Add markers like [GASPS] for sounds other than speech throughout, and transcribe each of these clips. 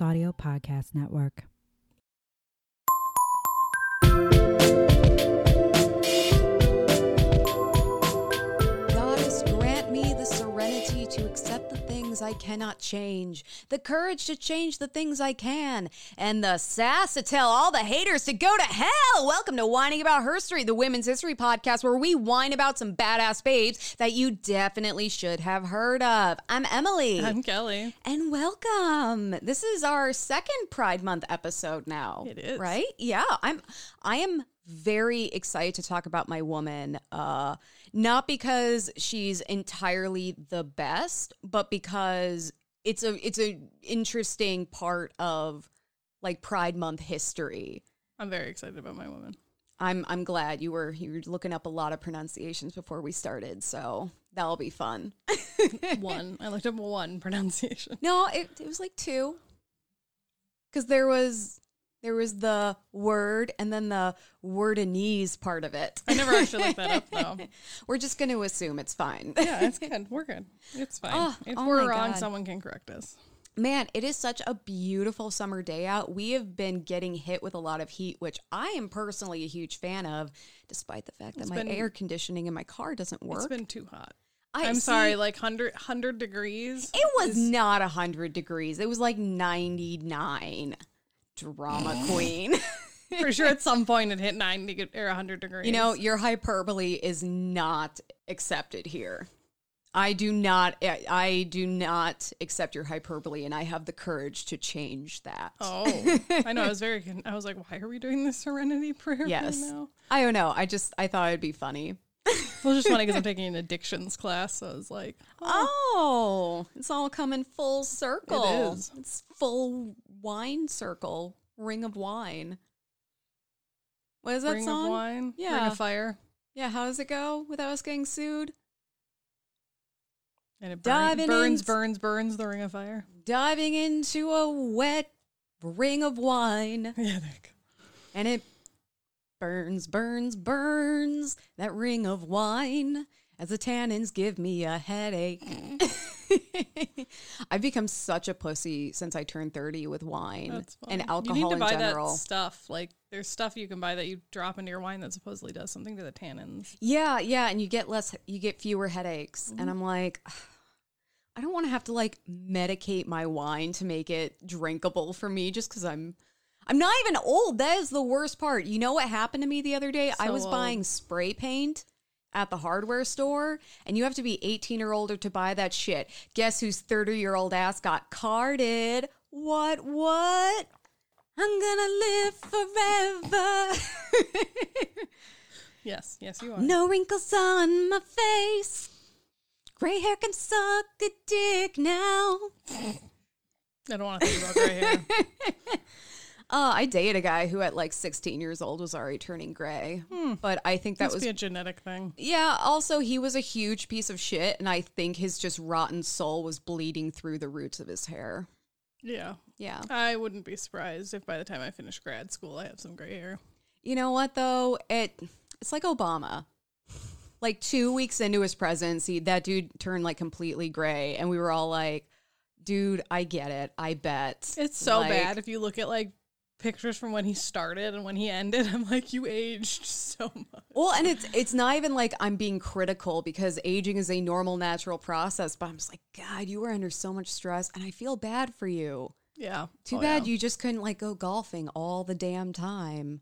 Audio Podcast Network. Change, the courage to change the things I can, and the sass to tell all the haters to go to hell. Welcome to Wining About Herstory, the women's history podcast where we whine about some badass babes that you definitely should have heard of. I'm Emily. I'm Kelley. and welcome. This is our second Pride Month episode now. It is. Right? Yeah. I'm I am very excited to talk about my woman. Uh not because she's entirely the best, but because it's a it's a interesting part of like Pride Month history. I'm very excited about my woman. I'm I'm glad you were you were looking up a lot of pronunciations before we started, so that'll be fun. [LAUGHS] One. I looked up one pronunciation. No, it, it was like two. Because there was there was the word and then the word wordinese part of it. I never actually looked that up though. [LAUGHS] We're just going to assume it's fine. Yeah, it's good. We're good. It's fine. Oh, if oh we're wrong, God. someone can correct us. Man, it is such a beautiful summer day out. We have been getting hit with a lot of heat, which I am personally a huge fan of, despite the fact that It's my been- air conditioning in my car doesn't work. It's been too hot. I, I'm see, sorry, like 100, 100 degrees. It was not 100 degrees. It was like 99. Drama queen. [LAUGHS] For sure at some point it hit 90 or 100 degrees. You know, your hyperbole is not accepted here. I do not I do not accept your hyperbole and I have the courage to change that. Oh, I know. I was very, [LAUGHS] I was like, why are we doing the serenity prayer right yes. now? I don't know. I just I thought it'd be funny. It was just funny because I'm taking an addictions class. So I was like, oh. oh, it's all coming full circle. is. It's full wine circle. Ring of wine. What is that ring song? of wine, ring of fire. Yeah, how does it go without us getting sued? And it burn, burns, burns, burns the ring of fire. Diving into a wet ring of wine. [LAUGHS] Yeah, there you go. and it burns, burns, burns that ring of wine as the tannins give me a headache. [LAUGHS] I've become such a pussy since I turned 30 with wine and alcohol You need to in buy general. that stuff. Like there's stuff you can buy that you drop into your wine that supposedly does something to the tannins. Yeah, yeah, and you get less you get fewer headaches. Mm-hmm. And I'm like I don't want to have to like medicate my wine to make it drinkable for me just cuz I'm I'm not even old. That is the worst part. You know what happened to me the other day? I was old. buying spray paint at the hardware store and you have to be 18 or older to buy that shit. Guess whose 30-year-old ass got carded? What what? I'm gonna live forever. [LAUGHS] Yes, yes, you are. No wrinkles on my face. Gray hair can suck a dick now. I don't want to think about gray hair. [LAUGHS] Uh, I dated a guy who at like 16 years old was already turning gray. But I think that Must was. be a genetic thing. yeah, also, he was a huge piece of shit. And I think his just rotten soul was bleeding through the roots of his hair. Yeah. Yeah. I wouldn't be surprised if by the time I finish grad school, I have some gray hair. You know what, though? It It's like Obama. Like two weeks into his presidency, that dude turned like completely gray. And we were all like, dude, I get it. I bet. It's so Like, bad if you look at like pictures from when he started and when he ended. [LAUGHS] I'm like, you aged so much. Well, and it's it's not even like I'm being critical because aging is a normal natural process, but I'm just like, God, you were under so much stress and I feel bad for you. Yeah. Too Oh, bad yeah. you just couldn't like go golfing all the damn time.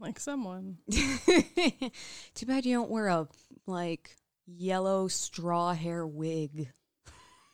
like someone. [LAUGHS] Too bad you don't wear a like yellow straw hair wig.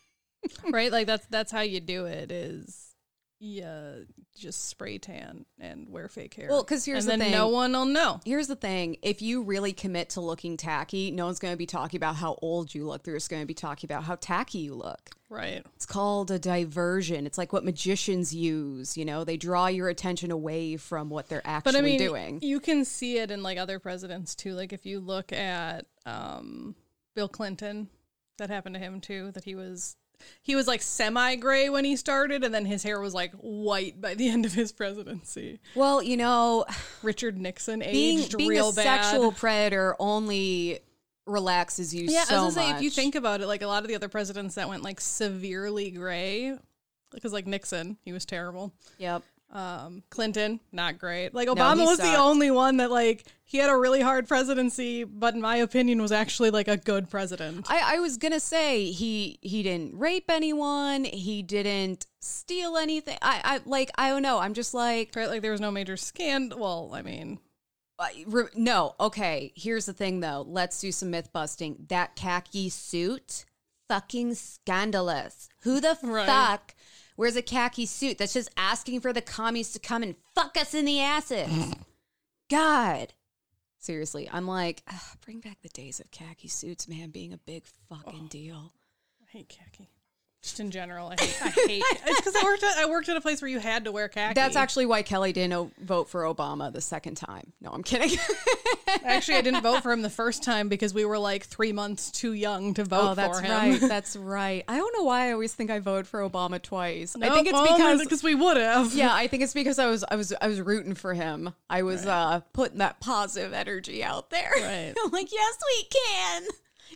[LAUGHS] right? Like that's that's how you do it is yeah, just spray tan and wear fake hair. Well, because here's and the then thing. no one will know. Here's the thing if you really commit to looking tacky, no one's going to be talking about how old you look. They're just going to be talking about how tacky you look. Right. It's called a diversion. It's like what magicians use, you know, they draw your attention away from what they're actually But I mean, doing. you can see it in like other presidents too. Like if you look at um, Bill Clinton, that happened to him too. That he was he was like semi gray when he started, and then his hair was like white by the [LAUGHS] end of his presidency. Well, you know, Richard Nixon [SIGHS] being aged being real a bad. sexual predator only relaxes you yeah, so I was gonna say if you think about it, like a lot of the other presidents that went like severely gray, because like Nixon, he was terrible. Yep. Um, Clinton, not great. Like Obama he was the only one that like he had a really hard presidency, but in my opinion, was actually like a good president. I, I was gonna say he he didn't rape anyone. He didn't steal anything. I, I like I don't know. I'm just like Right? Like there was no major scandal. Well, I mean, re- no. Okay, here's the thing though. Let's do some myth busting. That khaki suit, fucking scandalous. Who the Right. fuck wears a khaki suit that's just asking for the commies to come and fuck us in the asses? [LAUGHS] God. Seriously, I'm like, ugh, bring back the days of khaki suits, man, being a big fucking oh. deal. I hate khaki. Just in general, I hate. I hate. [LAUGHS] it's because I worked at I worked at a place where you had to wear khaki. That's actually why Kelley didn't o- vote for Obama the second time. No, I'm kidding. [LAUGHS] actually I didn't vote for him the first time because we were like three months too young to vote oh, that's for him. right. [LAUGHS] That's right. I don't know why I always think I voted for Obama twice. I think it's because because we would have. yeah, I think it's because I was I was I was rooting for him. I was uh putting that positive energy out there. Right. I'm like, yes, we can.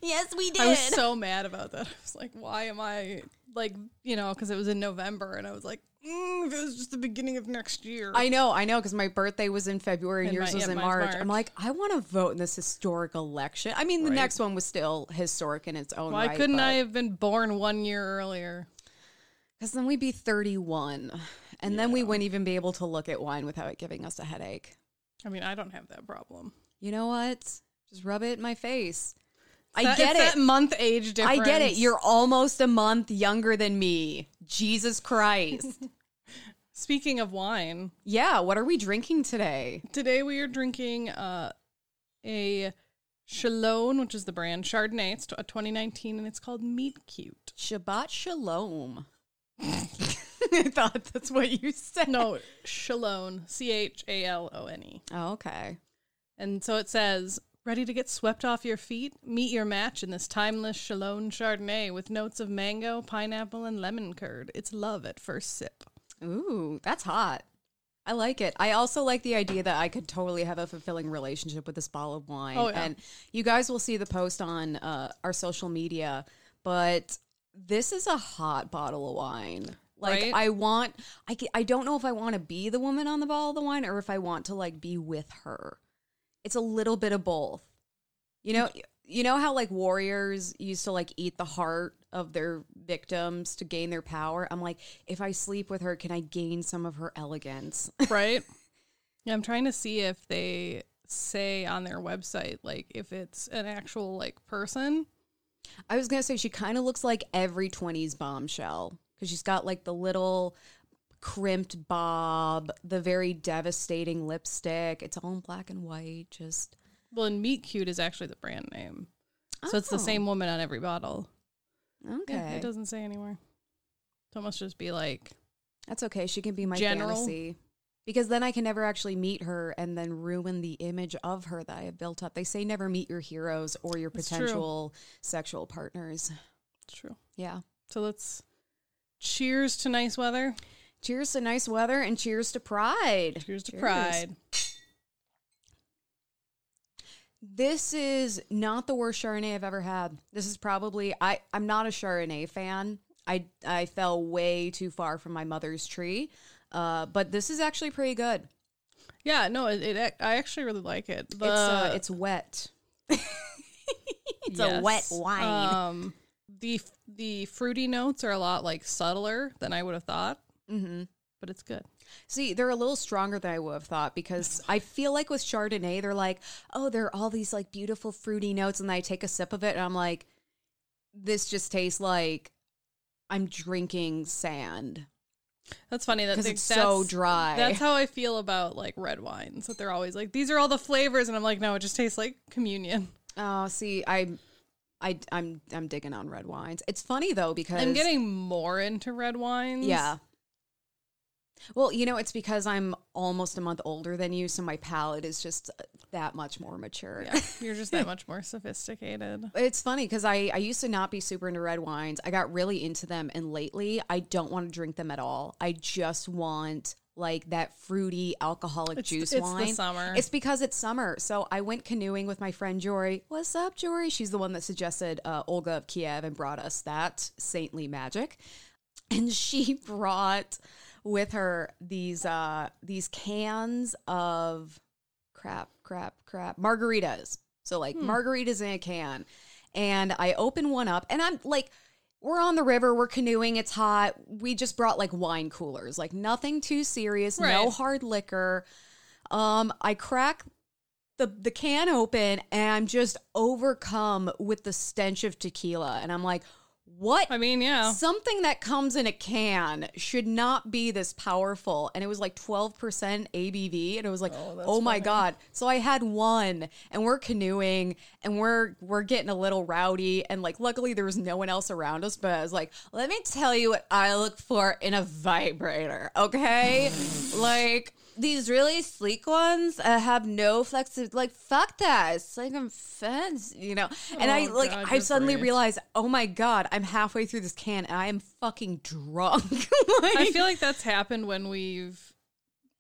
Yes, we did. I was so mad about that. I was like, why am I like, you know, because it was in November, and I was like, mm, if it was just the beginning of next year. I know, I know, because my birthday was in February and And yours my- was yeah, in mine's March. March. I'm like, I want to vote in this historic election. I mean, the Right. next one was still historic in its own why right. couldn't I have been born one year earlier? Because then we'd be 31, and then we wouldn't even be able to look at wine without it giving us a headache. I mean, I don't have that problem. You know what? Just rub it in my face. I That- get it. That month age difference. I get it. You're almost a month younger than me. Jesus Christ. [LAUGHS] Speaking of wine, yeah, what are we drinking today? today we are drinking uh, a Chalone, which is the brand Chardonnay. It's a 2019, and it's called Meet Cute. Shabbat Shalom. [LAUGHS] I thought that's what you said. No, Chalone, C H A L O N E. Oh, okay. And so it says, ready to get swept off your feet? Meet your match in this timeless Chalone Chardonnay with notes of mango, pineapple, and lemon curd. It's love at first sip. Ooh, that's hot. I like it. I also like the idea that I could totally have a fulfilling relationship with this bottle of wine. Oh, yeah. And you guys will see the post on uh, our social media, but this is a hot bottle of wine. Like Right? I want, I I don't know if I want to be the woman on the bottle of the wine or if I want to like be with her. It's a little bit of both. You know, you know how like warriors used to like eat the heart of their victims to gain their power. I'm like, if I sleep with her, can I gain some of her elegance? [LAUGHS] Right? yeah, I'm trying to see if they say on their website, like, if it's an actual, like, person. I was gonna say she kind of looks like every 20s bombshell because she's got like the little crimped bob, the very devastating lipstick. It's all in black and white. Just Well, and Meet Cute is actually the brand name. So it's the Oh. same woman on every bottle. okay. Yeah, it doesn't say anywhere. It must just be like, That's okay. She can be my General? fantasy. Because then I can never actually meet her and then ruin the image of her that I have built up. They say never meet your heroes or your potential sexual partners. it's true. Yeah. So let's cheers to nice weather. Cheers to nice weather and cheers to pride. Cheers to pride. This is not the worst Chardonnay I've ever had. This is probably I I'm not a Chardonnay fan. I I fell way too far from my mother's tree. Uh, but this is actually pretty good. Yeah, no, it, it I actually really like it. The, it's uh, it's wet. [LAUGHS] it's a wet wine. Um, the the fruity notes are a lot like subtler than I would have thought, mm-hmm. but it's good. See, they're a little stronger than I would have thought because I feel like with Chardonnay, they're like, oh, there are all these like beautiful fruity notes, and then I take a sip of it, and I'm like, this just tastes like I'm drinking sand That's funny that they- it's so dry. That's how I feel about like red wines. That they're always like, these are all the flavors, and I'm like, no, it just tastes like communion. oh, see, I, I, I'm, I'm digging on red wines. It's funny though because I'm getting more into red wines. yeah. Well, you know, it's because I'm almost a month older than you, so my palate is just that much more mature. yeah, you're just that [LAUGHS] much more sophisticated. It's funny because I, I used to not be super into red wines. I got really into them, and lately I don't want to drink them at all. I just want like that fruity alcoholic It's- juice it's wine. summer. It's because it's summer. So I went canoeing with my friend Jory. What's up, Jory? She's the one that suggested uh, Olga of Kiev and brought us that saintly magic. and she [LAUGHS] brought with her these uh these cans of crap, crap, crap margaritas. So like margaritas in a can. And I open one up and I'm like we're on the river, we're canoeing, it's hot. We just brought like wine coolers, like nothing too serious, no hard liquor. Um I crack the the can open and I'm just overcome with the stench of tequila and I'm like what I mean, yeah. something that comes in a can should not be this powerful. And it was like 12% abv and it was like Oh, oh, my funny. god. So i had one and we're canoeing and we're we're getting a little rowdy. And like luckily there was no one else around us but i was like let me tell you what i look for in a vibrator okay? [SIGHS] Like these really sleek ones uh, have no flexibility. Like, fuck that. It's like I'm fence, you know? And I, Oh, like, God, I suddenly brave. realized, oh my God, I'm halfway through this can and I am fucking drunk. [LAUGHS] I feel like that's happened when we've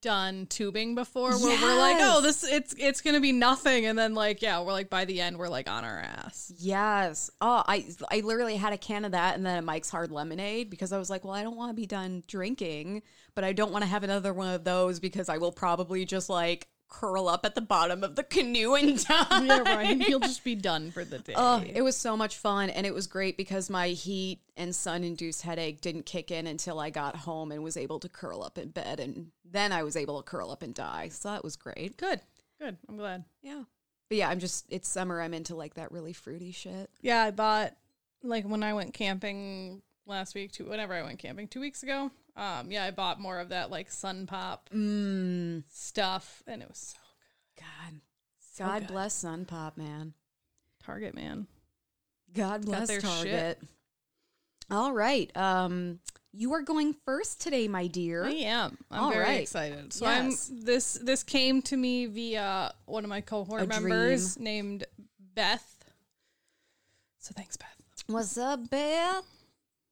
done tubing before where we're like, oh, this it's it's gonna be nothing, and then like yeah, we're like by the end we're like on our ass. Yes. Oh, I I literally had a can of that and then a Mike's Hard Lemonade because I was like, well, I don't want to be done drinking, but I don't want to have another one of those because I will probably just like curl up at the bottom of the canoe and [LAUGHS] die. Yeah, right. You'll just be done for the day. Oh, it was so much fun and it was great because my heat and sun induced headache didn't kick in until I got home and was able to curl up in bed and then I was able to curl up and die. So that was great. good, good. I'm glad. Yeah. But yeah, I'm just it's summer. I'm into like that really fruity shit. Yeah, I bought like when I went camping last week, two whenever I went camping two weeks ago. Um, yeah, I bought more of that like sun pop Mmm. stuff, and it was so good. God. So God good. bless Sun Pop, man. Target man. God bless Target. All right. Um you are going first today, my dear. I am. I'm All very right. excited. So Yes. I'm this this came to me via one of my cohort A members named Beth. So thanks, Beth. What's up, Beth?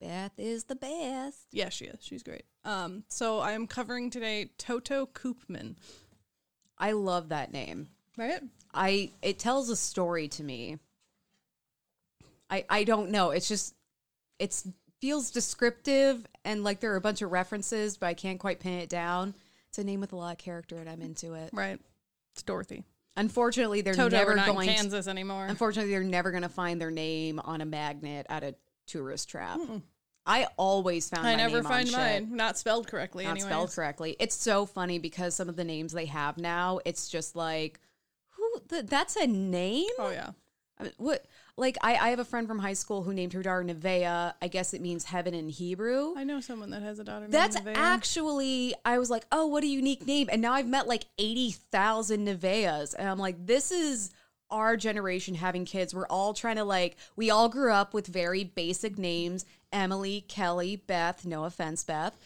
Beth is the best. Yeah, she is. She's great. Um, so I am covering today Toto Koopman. I love that name. Right? I it tells a story to me. I I don't know. It's just it's feels descriptive and like there are a bunch of references, but I can't quite pin it down. It's a name with a lot of character and I'm into it. Right. It's Dorothy. Unfortunately, they're Toto, never going in to Kansas anymore. Unfortunately, they're never going to find their name on a magnet at a tourist trap. Hmm. I always found I my never find shit, mine. Not spelled correctly. not anyways. spelled correctly. It's so funny because some of the names they have now, it's just like, who? The, that's a name? Oh yeah. I mean, What? Like, I, I have a friend from high school who named her daughter Nevaeh. I guess it means heaven in Hebrew. I know someone that has a daughter. That's actually, I was like, oh, what a unique name. And now I've met like 80,000 Nevaehs. And I'm like, this is our generation having kids. We're all trying to like, we all grew up with very basic names Emily, Kelly, Beth. No offense, Beth.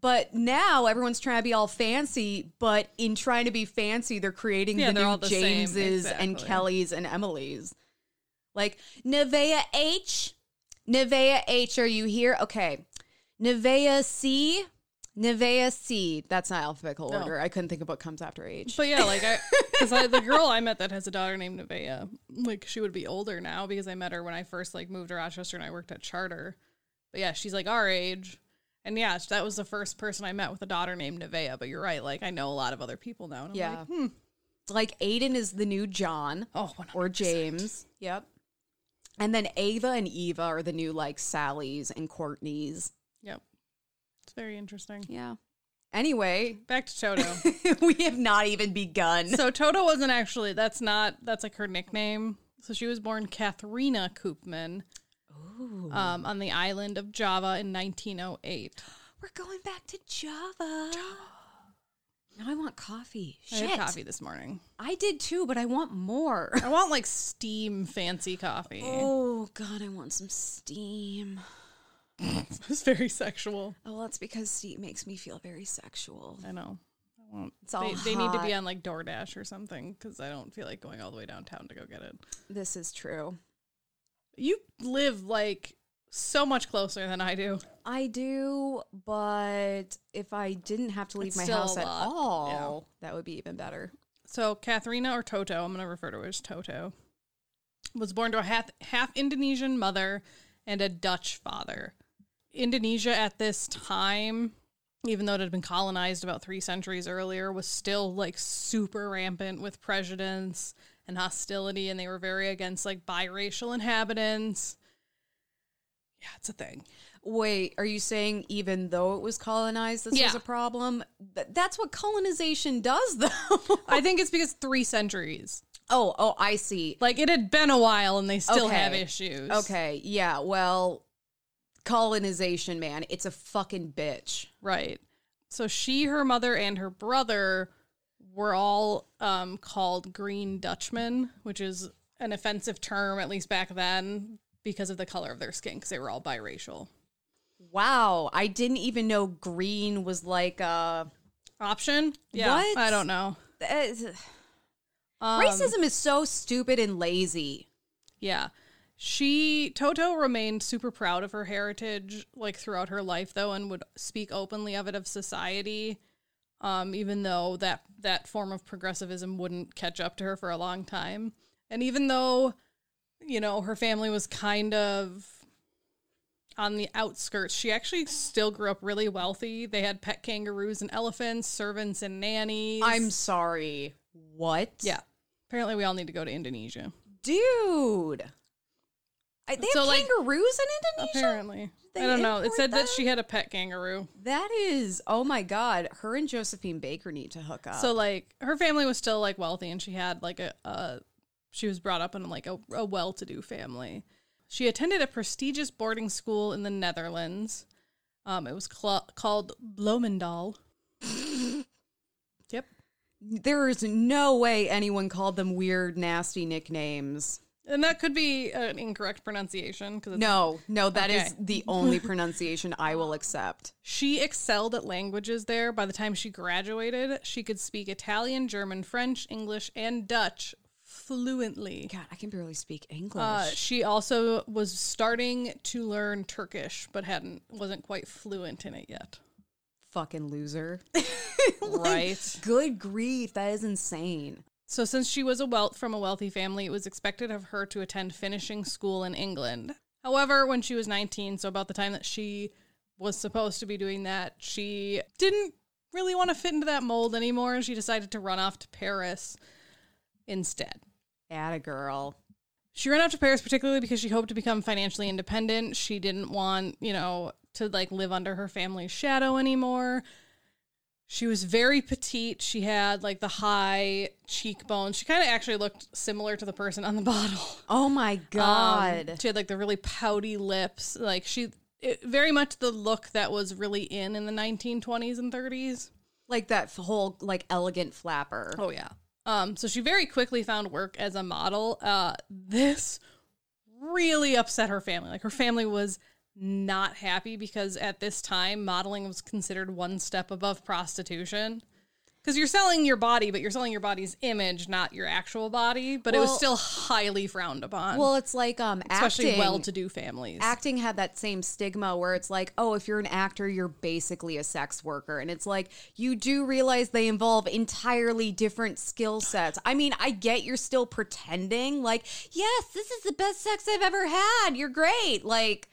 But now everyone's trying to be all fancy, but in trying to be fancy, they're creating Yeah, the they're new all the Jameses and. Kellys and Emilys. Like Nevea H, Nevea H, are you here? Okay. Nevea C, Nevea C. That's not alphabetical order. I couldn't think of what comes after H. But yeah, like I, because I, the [LAUGHS] girl I met that has a daughter named Nevaeh, like she would be older now because I met her when I first like moved to Rochester and I worked at Charter. But yeah, she's like our age, and yeah, that was the first person I met with a daughter named Nevaeh. But you're right, like I know a lot of other people now. And I'm yeah. like, hmm. Like Aiden is the new John oh, 100%. or James. Yep. And then Ava and Eva are the new like Sallys and Courtneys. It's very interesting. Yeah. Anyway, Back to Toto. [LAUGHS] we have not even begun. so Toto wasn't actually. That's not. That's like her nickname. So she was born Katharina Koopman um, on the island of Java in 1908. We're going back to Java. Now I want coffee. I Shit. had coffee this morning. I did too, but I want more. I want like steam fancy coffee. Oh God, I want some steam. [LAUGHS] It's very sexual. Oh, that's because steam makes me feel very sexual. I know. I want. It's all They, they need to be on like DoorDash or something because I don't feel like going all the way downtown to go get it. This is true. You live like so much closer than I do. I do, but if I didn't have to leave It's my still house a at lot. all, that would be even better. So Katharina or Toto, I'm going to refer to her as Toto, was born to a half, half Indonesian mother and a Dutch father. Indonesia at this time, even though it had been colonized about three centuries earlier, was still like super rampant with prejudice and hostility, and they were very against like biracial inhabitants. Yeah, it's a thing. Wait, are you saying even though it was colonized, this was a problem? Th- that's what colonization does, [LAUGHS] though. I think it's because three centuries. oh, oh, I see. Like it had been a while, and they still Okay. have issues. Okay, yeah, well, colonization, man, it's a fucking bitch. Right. So she, her mother, and her brother were all um, called Green Dutchmen, which is an offensive term, at least back then, because of the color of their skin, because they were all biracial. Wow, I didn't even know green was like a Option? Yeah. What? I don't know. Um, racism is so stupid and lazy. Yeah. She Toto remained super proud of her heritage like throughout her life though and would speak openly of it of society. Um, even though that that form of progressivism wouldn't catch up to her for a long time. And even though, you know, her family was kind of on the outskirts, she actually still grew up really wealthy. They had pet kangaroos and elephants, servants and nannies. I'm sorry. What? yeah. Apparently we all need to go to Indonesia. Dude. They So, have like, kangaroos in Indonesia? Apparently. They I don't know. It said that them? she had a pet kangaroo. That is, oh my God. Her and Josephine Baker need to hook up. So like her family was still like wealthy and she had like a, a she was brought up in like a, a well-to-do family. She attended a prestigious boarding school in the Netherlands. Um, it was cl- called Blomendal. [LAUGHS] yep. there is no way anyone called them weird, nasty nicknames. And that could be an incorrect pronunciation because No, no, that is Okay. the only pronunciation I will accept. She excelled at languages there. By the time she graduated, she could speak Italian, German, French, English, and Dutch fluently. God, I can barely speak English. Uh, she also was starting to learn Turkish, but hadn't wasn't quite fluent in it yet. Fucking loser. [LAUGHS] Right. Good grief, that is insane. So, since she was a wealth from a wealthy family, it was expected of her to attend finishing school in England. However, when she was 19, so about the time that she was supposed to be doing that, she didn't really want to fit into that mold anymore, and she decided to run off to Paris instead. Atta girl. She ran off to Paris particularly because she hoped to become financially independent. She didn't want, you know, to like live under her family's shadow anymore. She was very petite. She had like the high cheekbones. She kind of actually looked similar to the person on the [LAUGHS] bottle. Oh my Um, God. she had like the really pouty lips. Like she, it, very much the look that was really in in the 1920s and 30s. like that whole like elegant flapper. Oh yeah. Um, so she very quickly found work as a model. Uh, this really upset her family. Like her family was not happy because at this time modeling was considered one step above prostitution. Because you're selling your body, but you're selling your body's image, not your actual body. But it was still highly frowned upon, Well, it's like um especially acting. well-to-do families. acting had that same stigma where it's like, oh, if you're an actor, you're basically a sex worker. And it's like, you do realize they involve entirely different skill sets. I mean, I get you're still pretending, like, yes, this is the best sex I've ever had. You're great. Like,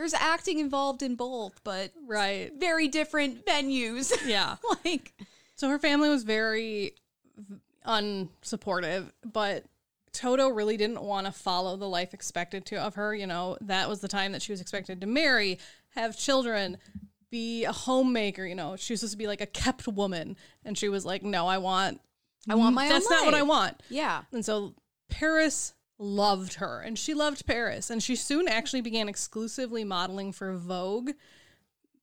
there's acting involved in both, but right? very different venues. [LAUGHS] Yeah. like, So her family was very unsupportive, but Toto really didn't want to follow the life expected to of her. You know, that was the time that she was expected to marry, have children, be a homemaker. You know, she was supposed to be like a kept woman, and she was like, "No, I want, I want my own That's not what I want." yeah. And so Paris loved her, and she loved Paris, and she soon actually began exclusively modeling for Vogue.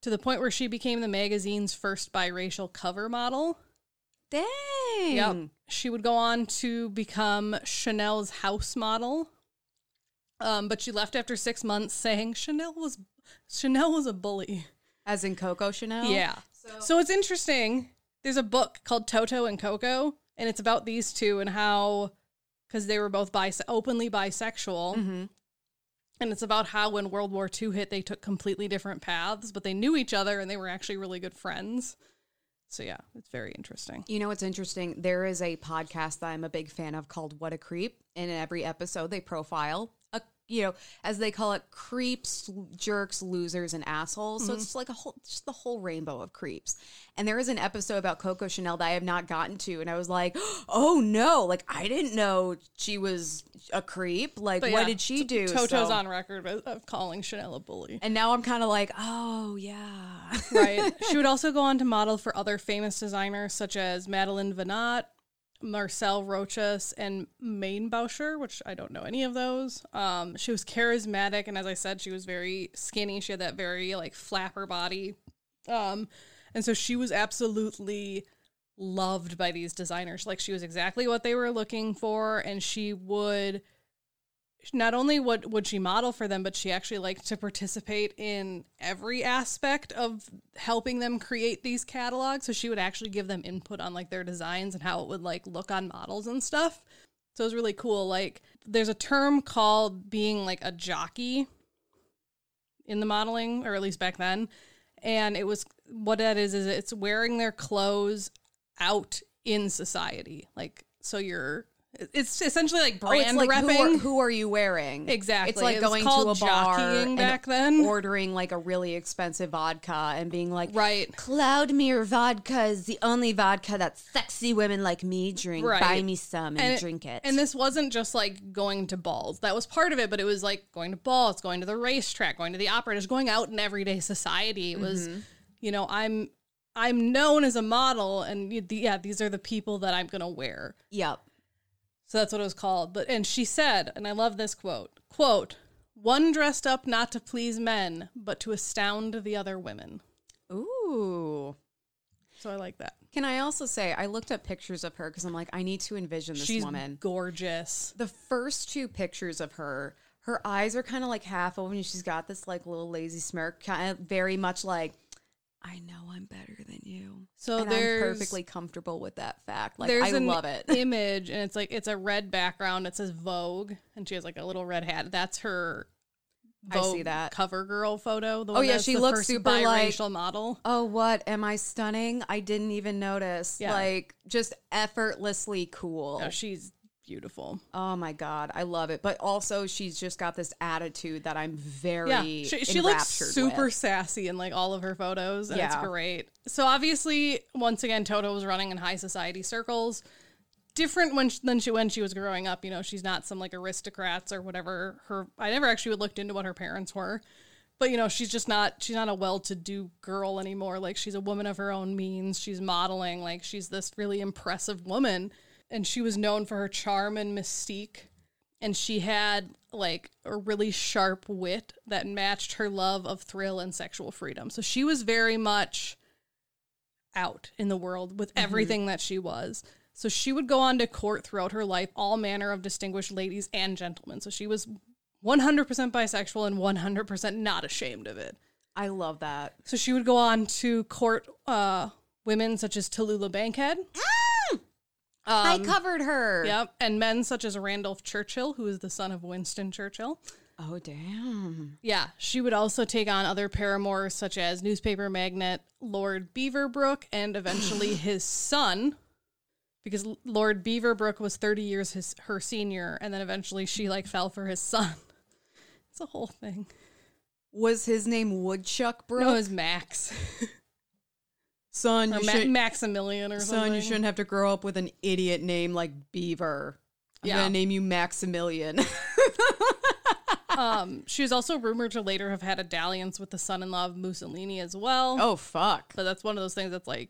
To the point where she became the magazine's first biracial cover model. Dang. Yep. She would go on to become Chanel's house model. Um, but she left after six months saying Chanel was Chanel was a bully. As in Coco Chanel? Yeah. So, it's interesting. There's a book called Toto and Coco, and it's about these two and how because they were both bise- openly bisexual. Mm-hmm. And it's about how when World War II hit, they took completely different paths, but they knew each other and they were actually really good friends. So yeah, it's very interesting. You know what's interesting? There is a podcast that I'm a big fan of called What a Creep. And in every episode, they profile you know, as they call it, creeps, jerks, losers, and assholes. So it's mm-hmm. like a whole, just the whole rainbow of creeps. And there is an episode about Coco Chanel that I have not gotten to, and I was like, [GASPS] oh no, like I didn't know she was a creep. Like, But what yeah, did she do? Toto's So- on record of, of calling Chanel a bully. And now I'm kind of like, oh yeah. right. [LAUGHS] She would also go on to model for other famous designers such as Madeleine Vionnet, Marcel Rochas, and Mainbocher, which I don't know any of those. Um, she was charismatic, and as I said, she was very skinny. She had that very like flapper body. Um, and so she was absolutely loved by these designers. Like she was exactly what they were looking for, and she would not only would would she model for them, but she actually liked to participate in every aspect of helping them create these catalogs. So she would actually give them input on like their designs and how it would like look on models and stuff. So it was really cool. Like there's a term called being like a jockey in the modeling, or at least back then. And it was what that is is it's wearing their clothes out in society. Like so you're it's essentially like Oh, it's brand like, who are, who are you wearing? Exactly. It's like It going to a bar back then. ordering like a really expensive vodka and being like, Right. Cloudmere vodka is the only vodka that sexy women like me drink. Right. Buy me some and, And it- drink it. And this wasn't just like going to balls. That was part of it, but it was like going to balls, going to the racetrack, going to the opera, just going out in everyday society. It was, Mm-hmm. you know, I'm I'm known as a model, and yeah, these are the people that I'm gonna wear. yep. So that's what it was called. But and she said, and I love this quote: "quote One dressed up not to please men, but to astound the other women." Ooh. So I like that. Can I also say I looked up pictures of her because I'm like, I need to envision this She's woman. gorgeous. The first two pictures of her, her eyes are kind of like half open. She's got this like little lazy smirk, kind of very much like, I know I'm better than you. So and I'm perfectly comfortable with that fact. Like there's I love it. [LAUGHS] image and it's like it's a red background. It says Vogue and she has like a little red hat. That's her. I see that. cover girl photo. The Oh, one yeah, she looks super, like- biracial model. Oh, what am I stunning? I didn't even notice. Yeah. Like just effortlessly cool. Oh, she's beautiful. Oh my god, I love it. But also, she's just got this attitude that I'm very Yeah, she, she looks super with. sassy in like all of her photos, and it's great. So obviously, once again, Toto was running in high society circles. Different when she, than she when she was growing up. You know, she's not some like aristocrats or whatever. Her I never actually looked into what her parents were, but you know, she's just not she's not a well-to-do girl anymore. Like she's a woman of her own means. She's modeling. Like she's this really impressive woman, and she was known for her charm and mystique and she had like a really sharp wit that matched her love of thrill and sexual freedom. So she was very much out in the world with everything that she was. So she would go on to court throughout her life all manner of distinguished ladies and gentlemen. So she was 100% bisexual and 100% not ashamed of it. I love that. So she would go on to court uh, women such as Tallulah Bankhead. I Um, covered her. Yep, and men such as Randolph Churchill, who is the son of Winston Churchill. Oh damn. Yeah, she would also take on other paramours such as newspaper magnate Lord Beaverbrook and eventually [GASPS] his son, because Lord Beaverbrook was 30 years his her senior, and then eventually she like fell for his son. [LAUGHS] It's a whole thing. Was his name Woodchuck Brook? No, it was Max [LAUGHS] son, or you Ma- should, Maximilian or son, something. you shouldn't have to grow up with an idiot name like Beaver. I'm Yeah. gonna name you Maximilian. [LAUGHS] [LAUGHS] Um, she was also rumored to later have had a dalliance with the son-in-law of Mussolini as well. oh fuck. but that's one of those things that's like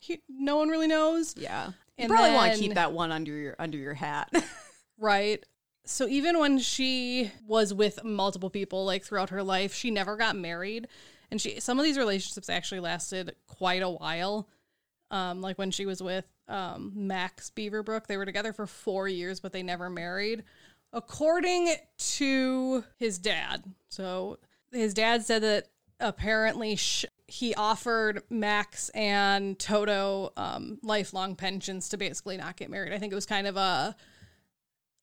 he, no one really knows. Yeah. You probably want to keep that one under your under your hat. [LAUGHS] Right. So even when she was with multiple people like throughout her life, she never got married. And she some of these relationships actually lasted quite a while. Um, like when she was with um, Max Beaverbrook, they were together for four years, but they never married. According to his dad, so his dad said that apparently he offered Max and Toto um, lifelong pensions to basically not get married. I think it was kind of a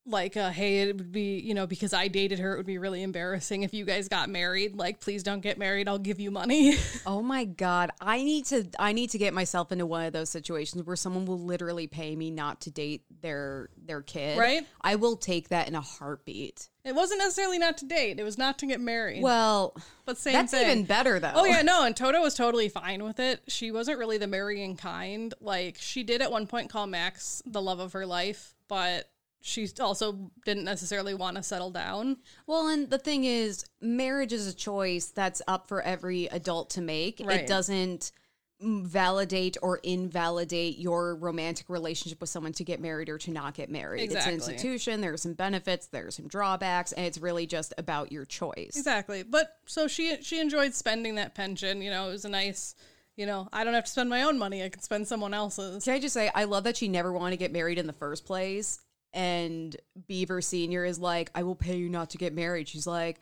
like uh hey it would be you know because i dated her it would be really embarrassing if you guys got married like please don't get married i'll give you money [LAUGHS] oh my god. I need to I need to get myself into one of those situations where someone will literally pay me not to date their their kid, Right. I will take that in a heartbeat. It wasn't necessarily not to date. It was not to get married. Well, but same that's thing. even better though. Oh yeah, no, and Toto was totally fine with it. She wasn't really the marrying kind. Like she did at one point call Max the love of her life, but she also didn't necessarily want to settle down. Well, and the thing is, marriage is a choice that's up for every adult to make. Right. It doesn't validate or invalidate your romantic relationship with someone to get married or to not get married. Exactly. It's an institution. There are some benefits. There are some drawbacks, and it's really just about your choice. Exactly. But so she she enjoyed spending that pension. You know, it was a nice. You know, I don't have to spend my own money. I can spend someone else's. Can I just say, I love that she never wanted to get married in the first place. And Beaver Senior is like, I will pay you not to get married. She's like,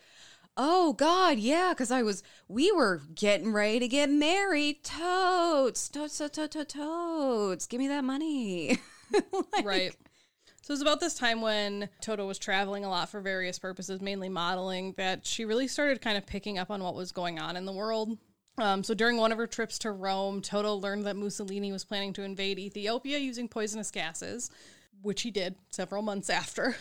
Oh God, yeah, because I was, we were getting ready to get married. Totes, totes, totes, totes, totes. Give me that money. [LAUGHS] Like, Right. So it was about this time when Toto was traveling a lot for various purposes, mainly modeling, that she really started kind of picking up on what was going on in the world. Um, so during one of her trips to Rome, Toto learned that Mussolini was planning to invade Ethiopia using poisonous gases, which he did several months after.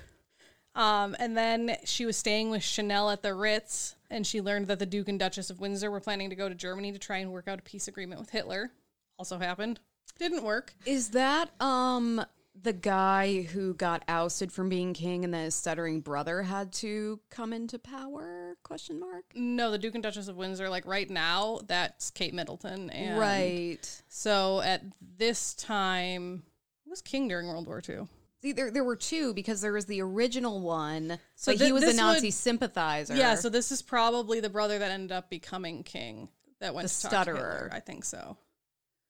Um, and then she was staying with Chanel at the Ritz, and she learned that the Duke and Duchess of Windsor were planning to go to Germany to try and work out a peace agreement with Hitler. Also happened. Didn't work. Is that um the guy who got ousted from being king and then his stuttering brother had to come into power? Question mark. No, the Duke and Duchess of Windsor, like right now, that's Kate Middleton. And right. So at this time, was king during World War II? See, there, there were two because there was the original one, So but thi- he was a Nazi would- sympathizer. Yeah, so this is probably the brother that ended up becoming king that went The to talk to stutterer. Hitler, I think so.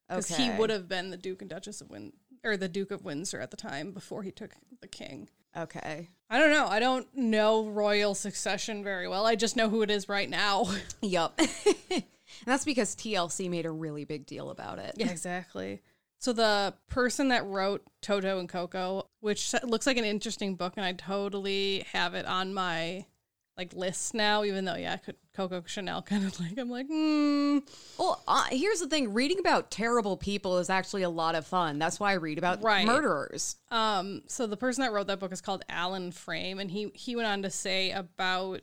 Because okay. he would have been the Duke and Duchess of Win or the Duke of Windsor at the time before he took the king. Okay. I don't know. I don't know royal succession very well. I just know who it is right now. [LAUGHS] Yup. [LAUGHS] and that's because TLC made a really big deal about it. Yeah, exactly. So the person that wrote Toto and Coco, which looks like an interesting book, and I totally have it on my like list now. Even though, yeah, Coco Chanel [LAUGHS] kind of like I'm like, hmm. Well, uh, here's the thing: reading about terrible people is actually a lot of fun. That's why I read about Right. murderers. Um, so the person that wrote that book is called Alan Frame, and he he went on to say about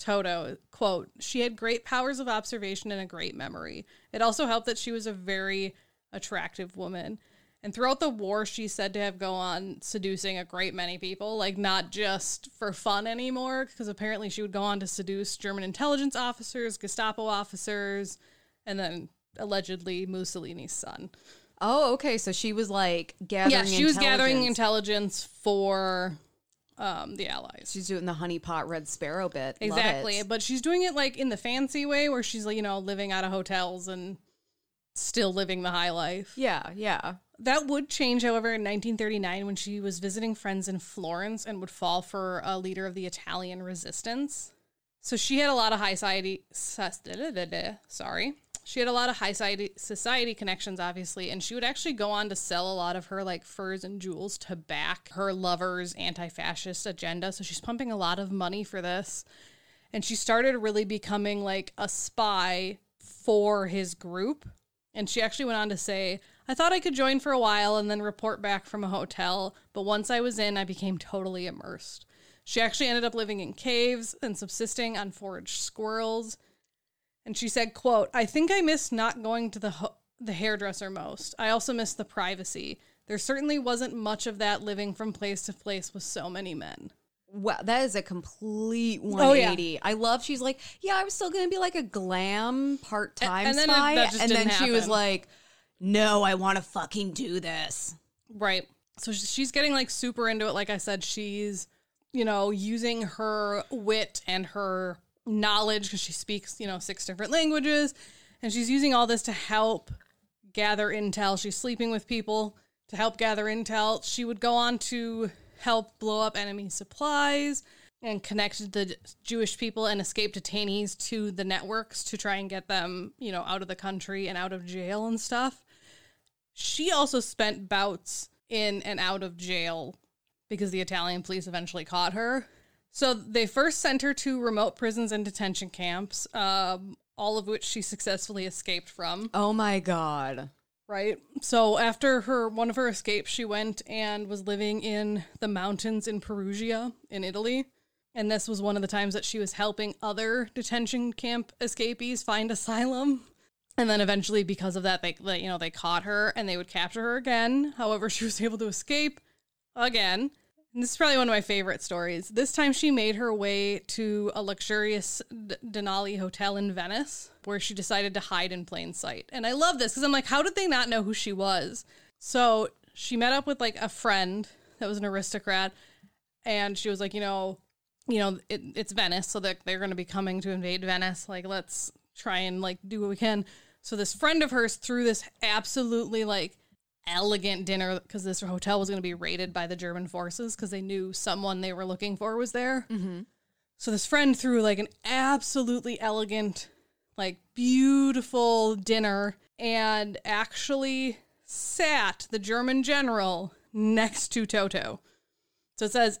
Toto, quote, she had great powers of observation and a great memory. It also helped that she was a very attractive woman. And throughout the war, she's said to have go on seducing a great many people, like not just for fun anymore, because apparently she would go on to seduce German intelligence officers, Gestapo officers, and then allegedly Mussolini's son. Oh, okay. So she was like gathering. Yeah, she was gathering intelligence. for um, the Allies. She's doing the honeypot red sparrow bit. Exactly, but she's doing it like in the fancy way, where she's you know living out of hotels and still living the high life. Yeah, yeah. That would change, however, in 1939 when she was visiting friends in Florence and would fall for a leader of the Italian resistance. So she had a lot of high society. Sorry, she had a lot of high society society connections, obviously, and she would actually go on to sell a lot of her like furs and jewels to back her lover's anti-fascist agenda. So she's pumping a lot of money for this, and she started really becoming like a spy for his group. And she actually went on to say, I thought I could join for a while and then report back from a hotel, but once I was in, I became totally immersed. She actually ended up living in caves and subsisting on foraged squirrels. And she said, quote, I think I miss not going to the ho- the hairdresser most. I also miss the privacy. There certainly wasn't much of that living from place to place with so many men. Wow, that is a complete Oh, yeah. 180. I love. She's like, yeah, I was still going to be like a glam part time And- then it- spy, just and then she was like, no, I want to fucking do this. Right. So she's getting like super into it. Like I said, she's, you know, using her wit and her knowledge because she speaks, you know, six different languages. And she's using all this to help gather intel. She's sleeping with people to help gather intel. She would go on to help blow up enemy supplies and connect the Jewish people and escaped detainees to the networks to try and get them, you know, out of the country and out of jail and stuff she also spent bouts in and out of jail because the Italian police eventually caught her. So they first sent her to remote prisons and detention camps, um, all of which she successfully escaped from. Oh my god. Right? So after her one of her escapes, she went and was living in the mountains in Perugia in Italy. And this was one of the times that she was helping other detention camp escapees find asylum. And then eventually because of that they, you know they caught her and they would capture her again. However, she was able to escape again. And this is probably one of my favorite stories. This time she made her way to a luxurious D- Danieli hotel in Venice where she decided to hide in plain sight. And I love this because I'm like, how did they not know who she was? So she met up with like a friend that was an aristocrat and she was like, you know, you know, it, it's Venice, so that they're going to be coming to invade Venice. Like, let's try and like do what we can. So this friend of hers threw this absolutely like elegant dinner because this hotel was going to be raided by the German forces because they knew someone they were looking for was there. Mm-hmm. So this friend threw like an absolutely elegant, like beautiful dinner and actually sat the German general next to Toto. So it says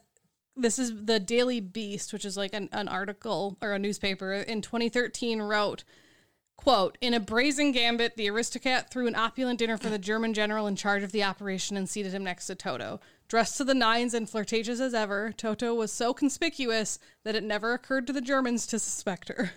this is the Daily Beast, which is like an, an article or a newspaper in 2013 wrote Quote, in a brazen gambit, the aristocrat threw an opulent dinner for the German general in charge of the operation and seated him next to Toto. Dressed to the nines and flirtatious as ever, Toto was so conspicuous that it never occurred to the Germans to suspect her.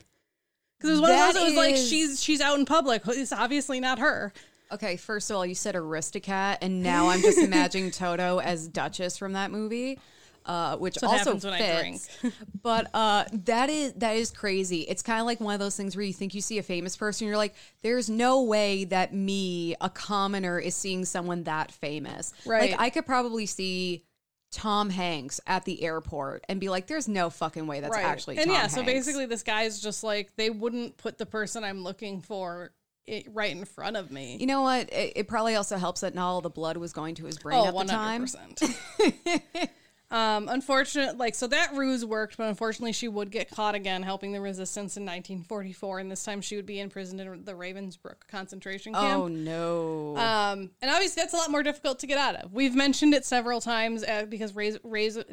Because it was one That of those it was like is- she's she's out in public. It's obviously not her. Okay, first of all, you said Aristocat, and now I'm just [LAUGHS] imagining Toto as Duchess from that movie, uh, which what also happens when I fits. [LAUGHS] but uh, that is that is crazy. It's kind of like one of those things where you think you see a famous person, you're like, "There's no way that me, a commoner, is seeing someone that famous." Right. Like I could probably see. Tom Hanks at the airport and be like, "There's no fucking way that's actually." and Tom yeah, so basically this guy's just like they wouldn't put the person I'm looking for i right in front of me. you know what? It, it probably also helps that not all the blood was going to his brain Oh, at the time. [LAUGHS] 100%. um, unfortunate, like, so that ruse worked, but unfortunately, she would get caught again helping the resistance in 1944, and this time she would be imprisoned in the Ravensbrück concentration camp. Oh no! Um, and obviously, that's a lot more difficult to get out of. We've mentioned it several times uh, because Raz- Raz-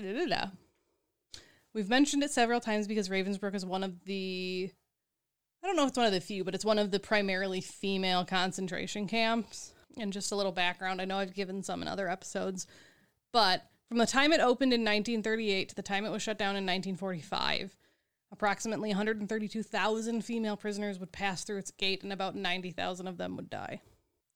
We've mentioned it several times because Ravensbrück is one of the I don't know if it's one of the few, but it's one of the primarily female concentration camps. And just a little background, I know I've given some in other episodes, but from the time it opened in 1938 to the time it was shut down in 1945, approximately 132,000 female prisoners would pass through its gate and about 90,000 of them would die.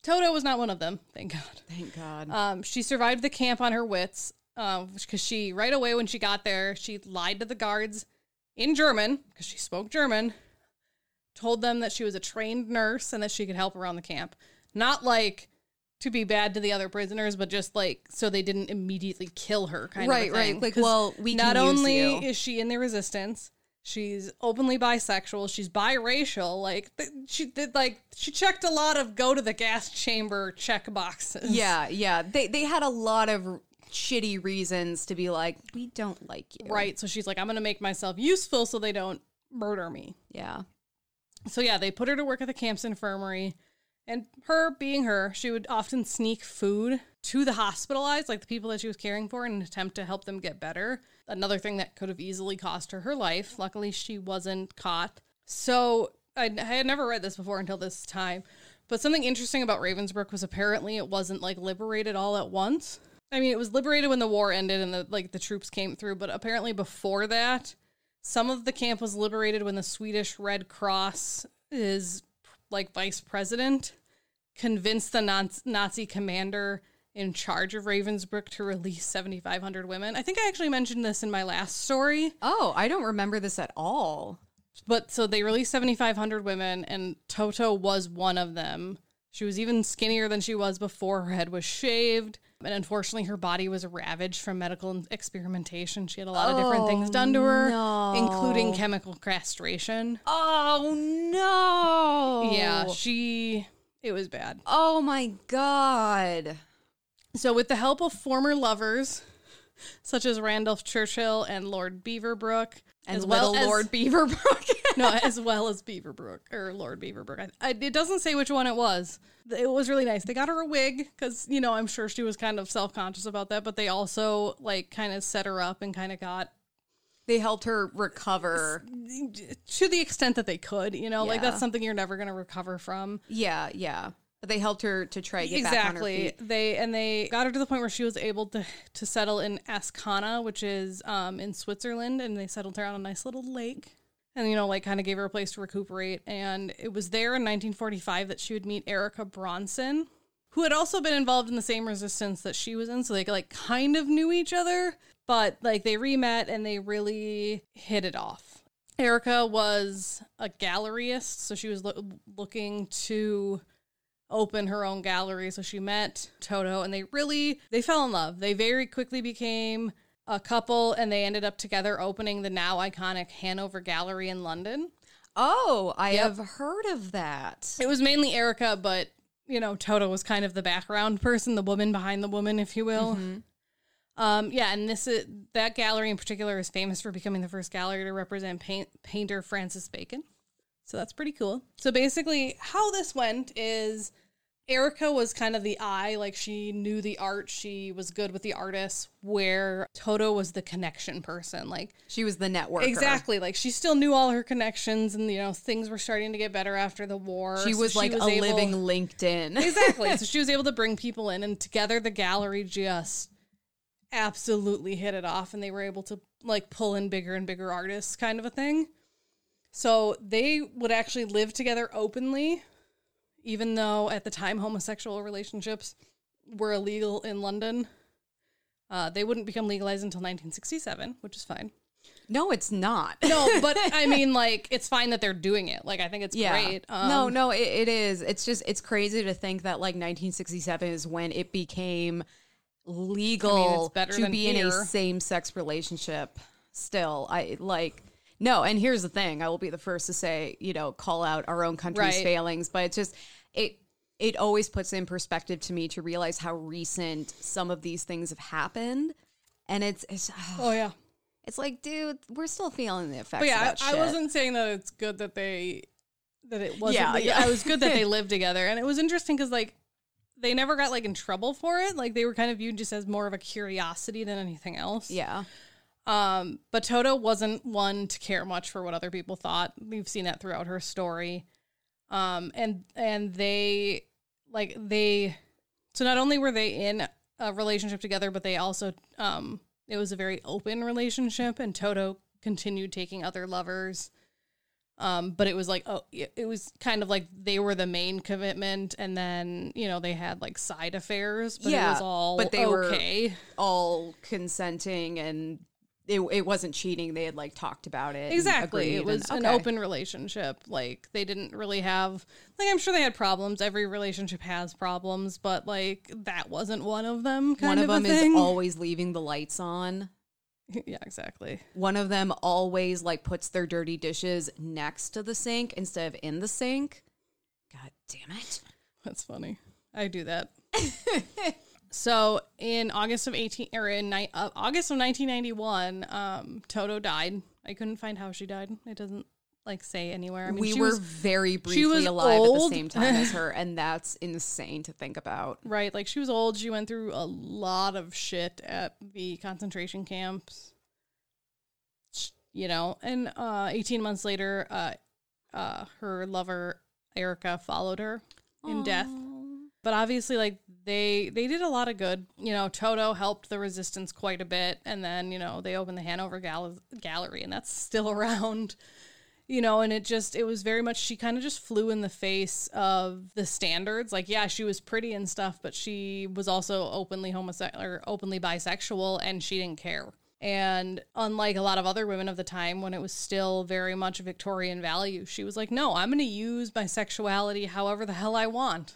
Toto was not one of them, thank God. Thank God. Um, she survived the camp on her wits because she, right away when she got there, she lied to the guards in German because she spoke German, told them that she was a trained nurse and that she could help around the camp. Not like to be bad to the other prisoners, but just like so they didn't immediately kill her. Kind Right, of right. Like, well, we not only is she in the resistance. She's openly bisexual. She's biracial. Like th- she did, like she checked a lot of go to the gas chamber check boxes. yeah, yeah. They they had a lot of shitty reasons to be like, we don't like you. Right. So she's like, I'm going to make myself useful so they don't murder me. Yeah. So yeah, they put her to work at the camp's infirmary. And her being her, she would often sneak food to the hospitalized, like the people that she was caring for, in an attempt to help them get better. Another thing that could have easily cost her her life. Luckily, she wasn't caught. So I, I had never read this before until this time. But something interesting about Ravensbrück was apparently it wasn't like liberated all at once. I mean, it was liberated when the war ended and the like the troops came through, but apparently before that, some of the camp was liberated when the Swedish Red Cross is like vice president convinced the Nazi commander in charge of Ravensbrück to release 7,500 women. I think I actually mentioned this in my last story. Oh, I don't remember this at all. But so they released 7,500 women, and Toto was one of them. She was even skinnier than she was before her head was shaved. And unfortunately, her body was ravaged from medical experimentation. She had a lot of different oh, things done to her, no. including chemical castration. Oh no. Yeah, she. It was bad. Oh my god. So, with the help of former lovers, such as Randolph Churchill and Lord Beaverbrook, And as well as, Lord Beaverbrook. [LAUGHS] no, as well as Beaverbrook or Lord Beaverbrook. I, I, it doesn't say which one it was. It was really nice. They got her a wig because you know I'm sure she was kind of self conscious about that, but they also like kind of set her up and kind of got they helped her recover. to the extent that they could. You know, like that's something you're never gonna recover from. Yeah, yeah. But they helped her to try to get back on her exactly. feet. They and they got her to the point where she was able to to settle in Ascona, which is um, in Switzerland, and they settled her on a nice little lake. And you know, like, kind of gave her a place to recuperate. And it was there in 1945 that she would meet Erica Bronson, who had also been involved in the same resistance that she was in. So they like kind of knew each other, but like they re-met and they really hit it off. Erica was a galleryist, so she was loo- looking to open her own gallery. So she met Toto and they really they fell in love. They very quickly became a couple and they ended up together opening the now iconic Hanover Gallery in London. Oh, I Yep. have heard of that. It was mainly Erica, but you know, Toto was kind of the background person, the woman behind the woman, if you will. Um, yeah, and this is that gallery in particular is famous for becoming the first gallery to represent paint, painter Francis Bacon. So that's pretty cool. So basically, how this went is Erica was kind of the eye, like she knew the art, she was good with the artists, where Toto was the connection person. Like She was the network. Exactly. Like she still knew all her connections and you know things were starting to get better after the war. She So was like a able- living LinkedIn. [LAUGHS] [LAUGHS] Exactly. so she was able to bring people in and together the gallery just absolutely hit it off and they were able to like pull in bigger and bigger artists kind of a thing. So they would actually live together openly even though at the time homosexual relationships were illegal in London. Uh, they wouldn't become legalized until 1967, which is fine. no, it's not. No, but I [LAUGHS] mean, like, it's fine that they're doing it. Like, I think it's Yeah. great. Um, no, no, it, it is. It's just it's crazy to think that like 1967 is when it became legal better to than be in a same sex relationship. Still, I like no. And here's the thing: I will be the first to say, you know, call out our own country's Right. failings, but it's just it. It always puts in perspective to me to realize how recent some of these things have happened, and it's it's Oh, yeah. it's like, dude, we're still feeling the effects. But yeah, of that I, I wasn't saying that it's good that they, that it wasn't. Yeah, legal. yeah. It was good that they [LAUGHS] lived together. And it was interesting because, like, they never got, like, in trouble for it. Like, they were kind of viewed just as more of a curiosity than anything else. Yeah. Um, but Toto wasn't one to care much for what other people thought. We've seen that throughout her story. Um, and and they like they so not only were they in a relationship together, but they also um it was a very open relationship and Toto continued taking other lovers. Um, but it was like oh it it was kind of like they were the main commitment and then, you know, they had like side affairs, but it was all but they were- okay. all consenting and it, it wasn't cheating. They had like talked about it. Exactly. It was and- an open relationship. Like they didn't really have like I'm sure they had problems. Every relationship has problems, but like that wasn't one of them. Kind One of a them is always leaving the lights on. [LAUGHS] yeah, exactly. One of them always like puts their dirty dishes next to the sink instead of in the sink. God damn it. That's funny. I do that. [LAUGHS] so in August of 18 or in ni- uh, August of 1991, um, Toto died. I couldn't find how she died. It doesn't like say anywhere. I mean, we she were was very briefly alive at the same time as her, [LAUGHS] and that's insane to think about. Right, like she was old. She went through a lot of shit at the concentration camps. You know, and uh, 18 months later, uh, uh, her lover Erica followed her in death. But obviously, like they they did a lot of good. You know, Toto helped the resistance quite a bit, and then you know they opened the Hanover Gal- Gallery, and that's still [LAUGHS] around you know and it just it was very much she kind of just flew in the face of the standards. Like yeah she was pretty and stuff but she was also openly homosexual or openly bisexual and she didn't care. And unlike a lot of other women of the time when it was still very much victorian value she was like no i'm going to use my sexuality however the hell i want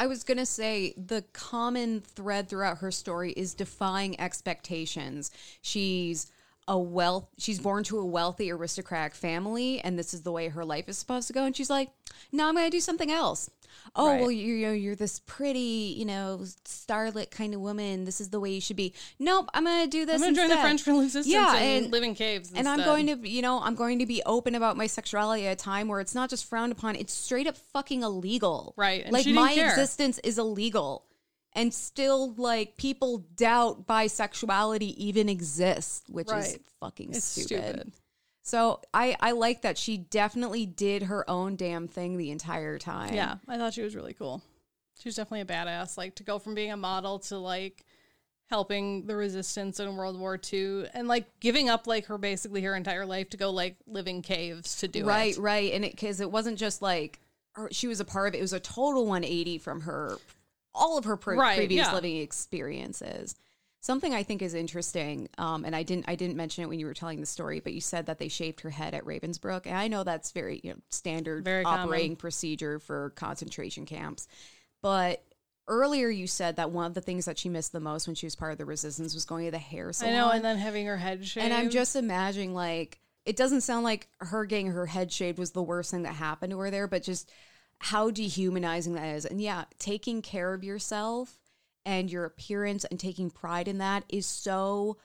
I was going to say the common thread throughout her story is defying expectations. She's a wealth she's born to a wealthy aristocratic family and this is the way her life is supposed to go and she's like, "No, I'm going to do something else." Oh, Right. well you you know, you're this pretty, you know, starlet kind of woman. This is the way you should be. Nope, I'm going to do this i'm going to join the instead." french resistance Yeah, and, and- live in caves and I'm going to, you know, I'm going to be open about my sexuality at a time where it's not just frowned upon; it's straight up fucking illegal. Right, and like my care. existence is illegal, and still, like people doubt bisexuality even exists, which is fucking stupid. stupid. So I, I like that she definitely did her own damn thing the entire time. yeah i thought she was really cool She was definitely a badass. Like to go from being a model to like helping the resistance in World War II and like giving up like her basically her entire life to go like live in caves to do right, it. right, and it because it wasn't just like her, she was a part of it; it was a total 180 from her all of her pre- Right, previous yeah. living experiences. Something I think is interesting, um, and I didn't I didn't mention it when you were telling the story, but you said that they shaved her head at Ravensbrück, and I know that's very you know standard Very common. operating procedure for concentration camps. But earlier you said that one of the things that she missed the most when she was part of the resistance was going to the hair salon. I know, and then having her head shaved. And I'm just imagining like it doesn't sound like her getting her head shaved was the worst thing that happened to her there, but just how dehumanizing that is. And yeah, taking care of yourself and your appearance and taking pride in that is so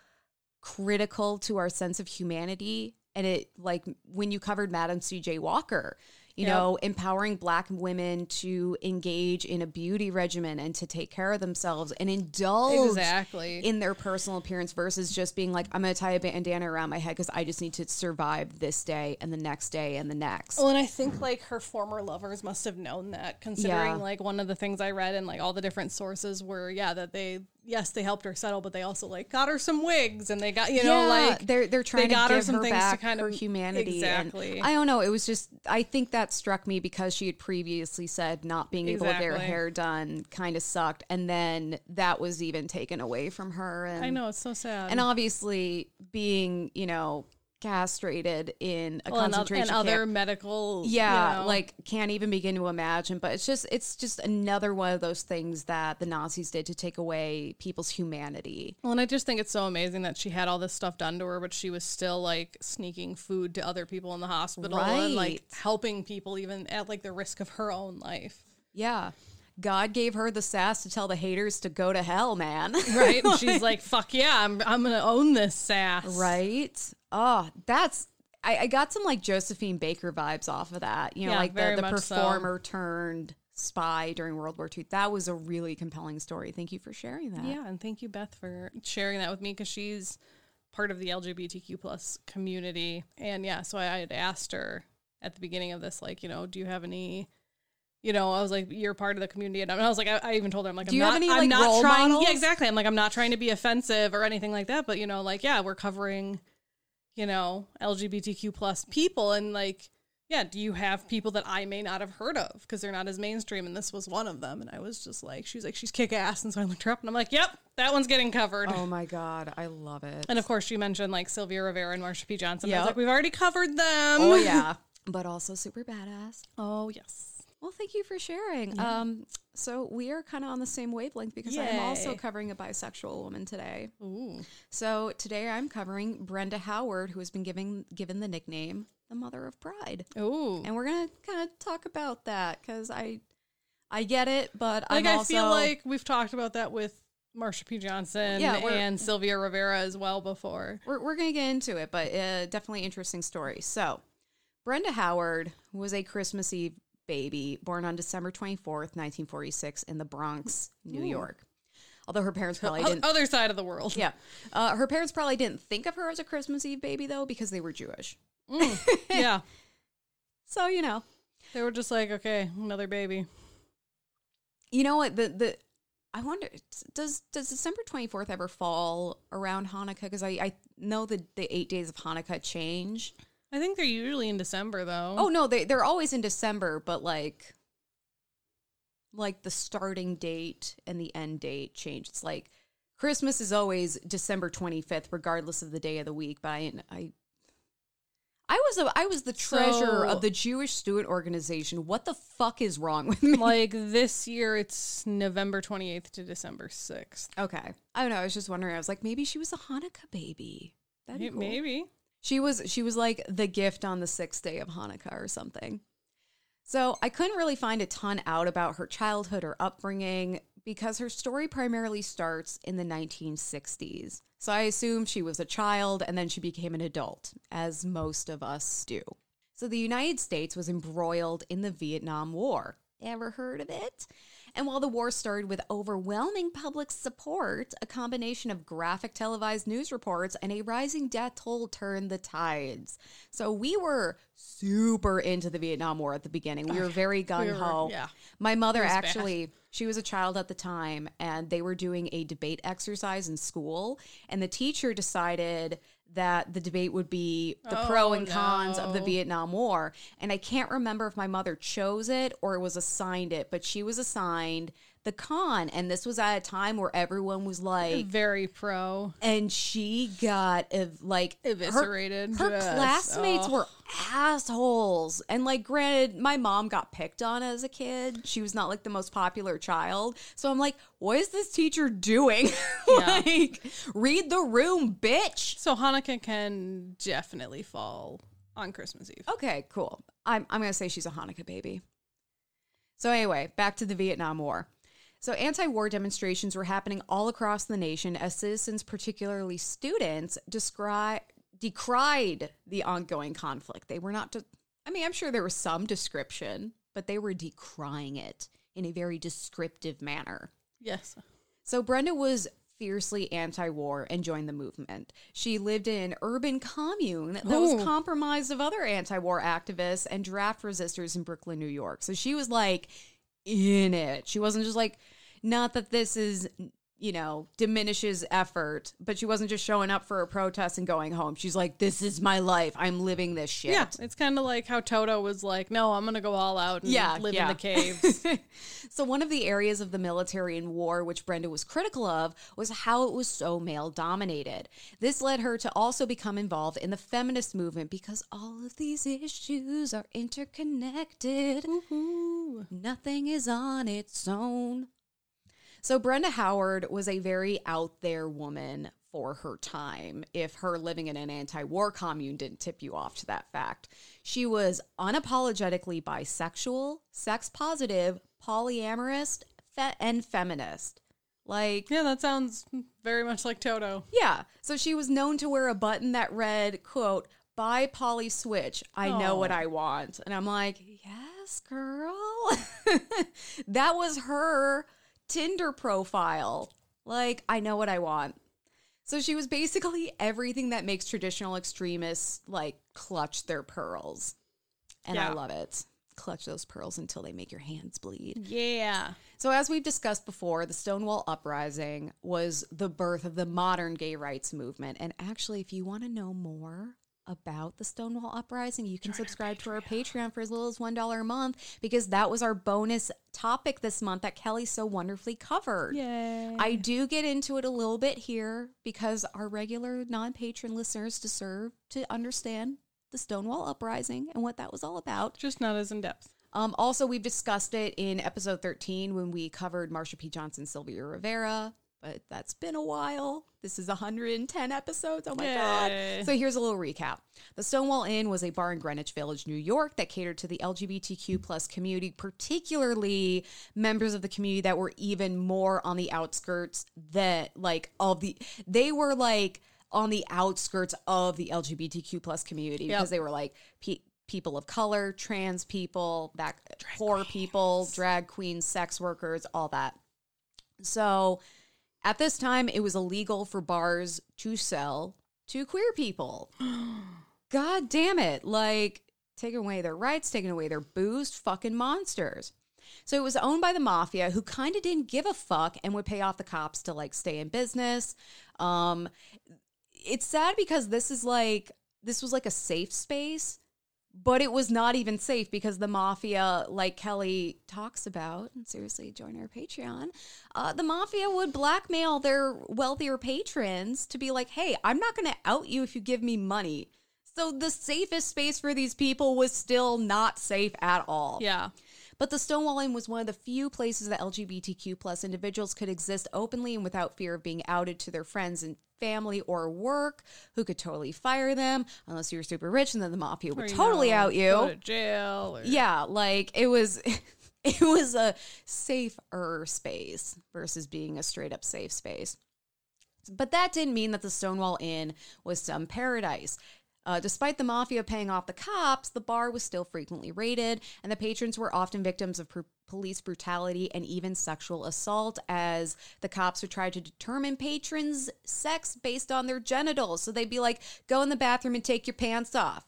critical to our sense of humanity. And it like when you covered Madam CJ Walker, you Yep. know, empowering black women to engage in a beauty regimen and to take care of themselves and indulge exactly. in their personal appearance versus just being like, I'm going to tie a bandana around my head because I just need to survive this day and the next day and the next. Well, and I think like her former lovers must have known that, considering Yeah. like one of the things I read and like all the different sources were, yeah, that they, yes, they helped her settle, but they also like got her some wigs and they got, you know, Yeah, like they're they're trying got to her give some her things to back kind her of- humanity. and Exactly. I don't know. It was just I think that struck me because she had previously said not being able to get her hair done kind of sucked, and then that was even taken away from her. And I know it's so sad. and obviously being you know castrated in a Well, and, concentration and other camp. medical, yeah you know, like can't even begin to imagine but it's just it's just another one of those things that the nazis did to take away people's humanity Well, and I just think it's so amazing that she had all this stuff done to her, but she was still like sneaking food to other people in the hospital and like helping people even at like the risk of her own life. yeah god gave her the sass to tell the haters to go to hell man [LAUGHS] Right? And she's like, fuck yeah, I'm, I'm going to own this sass. right oh that's I, I got some like josephine baker vibes off of that you know Yeah, like the, the much so. performer turned spy during world war ii that was a really compelling story thank you for sharing that Yeah. And thank you, Beth, for sharing that with me because she's part of the LGBTQ plus community. And yeah, so I had asked her at the beginning of this, like, you know, do you have any. You know, I was like, "You're part of the community," and I was like, I, I even told her, "I'm like, Do I'm you not, have any, I'm like, not trying, models? yeah, exactly. I'm like, I'm not trying to be offensive or anything like that, but you know, like, yeah, we're covering, you know, LGBTQ plus people, and like, yeah, do you have people that I may not have heard of because they're not as mainstream, and this was one of them, and I was just like, she's like, she's kick ass, and so I looked her up, and I'm like, yep, that one's getting covered. oh my god i love it And of course, she mentioned like Sylvia Rivera and Marsha P. Johnson. I was like, we've already covered them. oh yeah but also super badass Oh yes. Well, thank you for sharing. Um, so we are kind of on the same wavelength because I'm also covering a bisexual woman today. Ooh. So today I'm covering Brenda Howard, who has been given given the nickname the Mother of Pride, Ooh. and we're gonna kind of talk about that because I I get it, but Like I feel like we've talked about that with Marsha P. Johnson Yeah, and Sylvia Rivera as well before. we're, we're going to get into it, but uh, definitely interesting story. So, Brenda Howard was a Christmas Eve baby born on December 24th, 1946, in the Bronx, New York. Although her parents [LAUGHS] probably didn't. Other side of the world. Yeah. Uh, her parents probably didn't think of her as a Christmas Eve baby, though, because they were Jewish. yeah. [LAUGHS] So, you know. They were just like, okay, another baby. You know what? The, the, I wonder, does does December 24th ever fall around Hanukkah? Because I, I know that the eight days of Hanukkah change. I think they're usually in December though. Oh no, they they're always in December, but like like the starting date and the end date change. It's like Christmas is always December 25th regardless of the day of the week, but I I I was a I was the treasurer So- of the Jewish Student Organization. What the fuck is wrong with me? like this year it's November 28th to December 6th. Okay. I don't know. I was just wondering. I was like, maybe she was a Hanukkah baby. That'd be cool. Maybe. She was she was like the gift on the sixth day of Hanukkah or something. So I couldn't really find a ton out about her childhood or upbringing because her story primarily starts in the 1960s. So I assume she was a child and then she became an adult, as most of us do. So the United States was embroiled in the Vietnam War. Ever heard of it? And while the war started with overwhelming public support, a combination of graphic televised news reports and a rising death toll turned the tides. So we were super into the Vietnam War at the beginning. We were oh, very gung ho. yeah. My mother was bad. actually, she was a child at the time, and they were doing a debate exercise in school, and the teacher decided that the debate would be the oh, pro Oh, and cons of the. Vietnam War. And I can't remember if my mother chose it or it was assigned it, but she was assigned the con. And this was at a time where everyone was like, Very pro. and she got ev- like her- Eviscerated. Her, Yes. classmates Oh. were assholes, and like, granted, my mom got picked on as a kid. She was not like the most popular child, so I'm like, what is this teacher doing? [LAUGHS] Yeah. like, read the room, bitch. So Hanukkah can definitely fall on Christmas Eve. Okay, cool. I'm I'm gonna say she's a Hanukkah baby. So anyway, back to the Vietnam War. So anti-war demonstrations were happening all across the nation as citizens, particularly students, descri- decried the ongoing conflict. They were not. De- I mean, I'm sure there was some description, but they were decrying it in a very descriptive manner. Yes. So Brenda was fiercely anti-war and joined the movement. She lived in an urban commune that was Ooh. compromised of other anti-war activists and draft resistors in Brooklyn, New York. So she was like in it. She wasn't just like not that this is you know diminishes effort, but she wasn't just showing up for a protest and going home. She's like this is my life. I'm living this shit. Yeah. It's kind of like how Toto was like, no, I'm going to go all out and Yeah, live yeah. in the caves. [LAUGHS] so one of the areas of the military and war which Brenda was critical of was how it was so male dominated. This led her to also become involved in the feminist movement because all of these issues are interconnected. Nothing is on its own. So Brenda Howard was a very out there woman for her time. If her living in an anti-war commune didn't tip you off to that fact, she was unapologetically bisexual, sex positive, polyamorous, fe- and feminist. Like yeah, that sounds very much like Toto. yeah. So she was known to wear a button that read, quote, bi poly switch. I know what I want. And I'm like, yes, girl. [LAUGHS] that was her Tinder profile. Like, I know what I want. So she was basically everything that makes traditional extremists like clutch their pearls. And I love it. Clutch those pearls until they make your hands bleed. Yeah. So, as we've discussed before, the Stonewall Uprising was the birth of the modern gay rights movement. And actually, if you want to know more about the Stonewall Uprising, you can subscribe to our Patreon for as little as $1 a month because that was our bonus topic this month that Kelley so wonderfully covered. Yay. I do get into it a little bit here because our regular non patron listeners deserve to understand the Stonewall Uprising and what that was all about. Just not as in depth. Um, also, we've discussed it in episode 13 when we covered Marsha P. Johnson, Sylvia Rivera, but that's been a while. This is 110 episodes. Oh my Yay. God. So here's a little recap. The Stonewall Inn was a bar in Greenwich Village, New York that catered to the LGBTQ plus community, particularly members of the community that were even more on the outskirts that like of the, they were like, on the outskirts of the LGBTQ plus community Yep. because they were like pe- people of color, trans people, that poor people, drag queens, sex workers, all that. So at this time, it was illegal for bars to sell to queer people. [GASPS] God damn it. Like, taking away their rights, taking away their booze, fucking monsters. So it was owned by the mafia who kind of didn't give a fuck and would pay off the cops to like stay in business. Um, it's sad because this is like, this was like a safe space, but it was not even safe because the mafia, like Kelley talks about, and seriously, join our Patreon. Uh, the mafia would blackmail their wealthier patrons to be like, "Hey, I'm not going to out you if you give me money." So the safest space for these people was still not safe at all. Yeah. But the Stonewall Inn was one of the few places that LGBTQ plus individuals could exist openly and without fear of being outed to their friends and family or work, who could totally fire them unless you were super rich, and then the mafia would totally know, out Go you. to jail. Or, Yeah, like it was. [LAUGHS] It was a safer space versus being a straight up safe space. But that didn't mean that the Stonewall Inn was some paradise. Uh, despite the mafia paying off the cops, the bar was still frequently raided, and the patrons were often victims of pr- police brutality and even sexual assault, as the cops would try to determine patrons' sex based on their genitals. So they'd be like, go in the bathroom and take your pants off.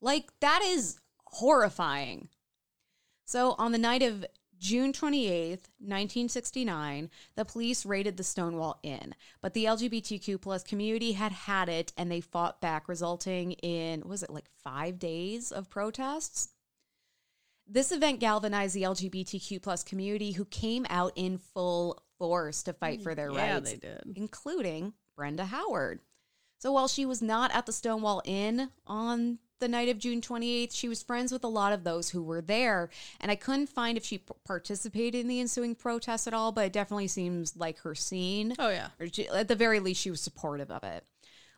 Like, that is horrifying. So, on the night of June 28th, 1969, the police raided the Stonewall Inn, but the LGBTQ plus community had had it and they fought back, resulting in, was it like five days of protests? This event galvanized the LGBTQ plus community who came out in full force to fight for their yeah, rights, they did. including Brenda Howard. So while she was not at the Stonewall Inn on the night of June 28th, she was friends with a lot of those who were there. And I couldn't find if she p- participated in the ensuing protests at all, but it definitely seems like her scene. Oh yeah. Or she, at the very least, she was supportive of it.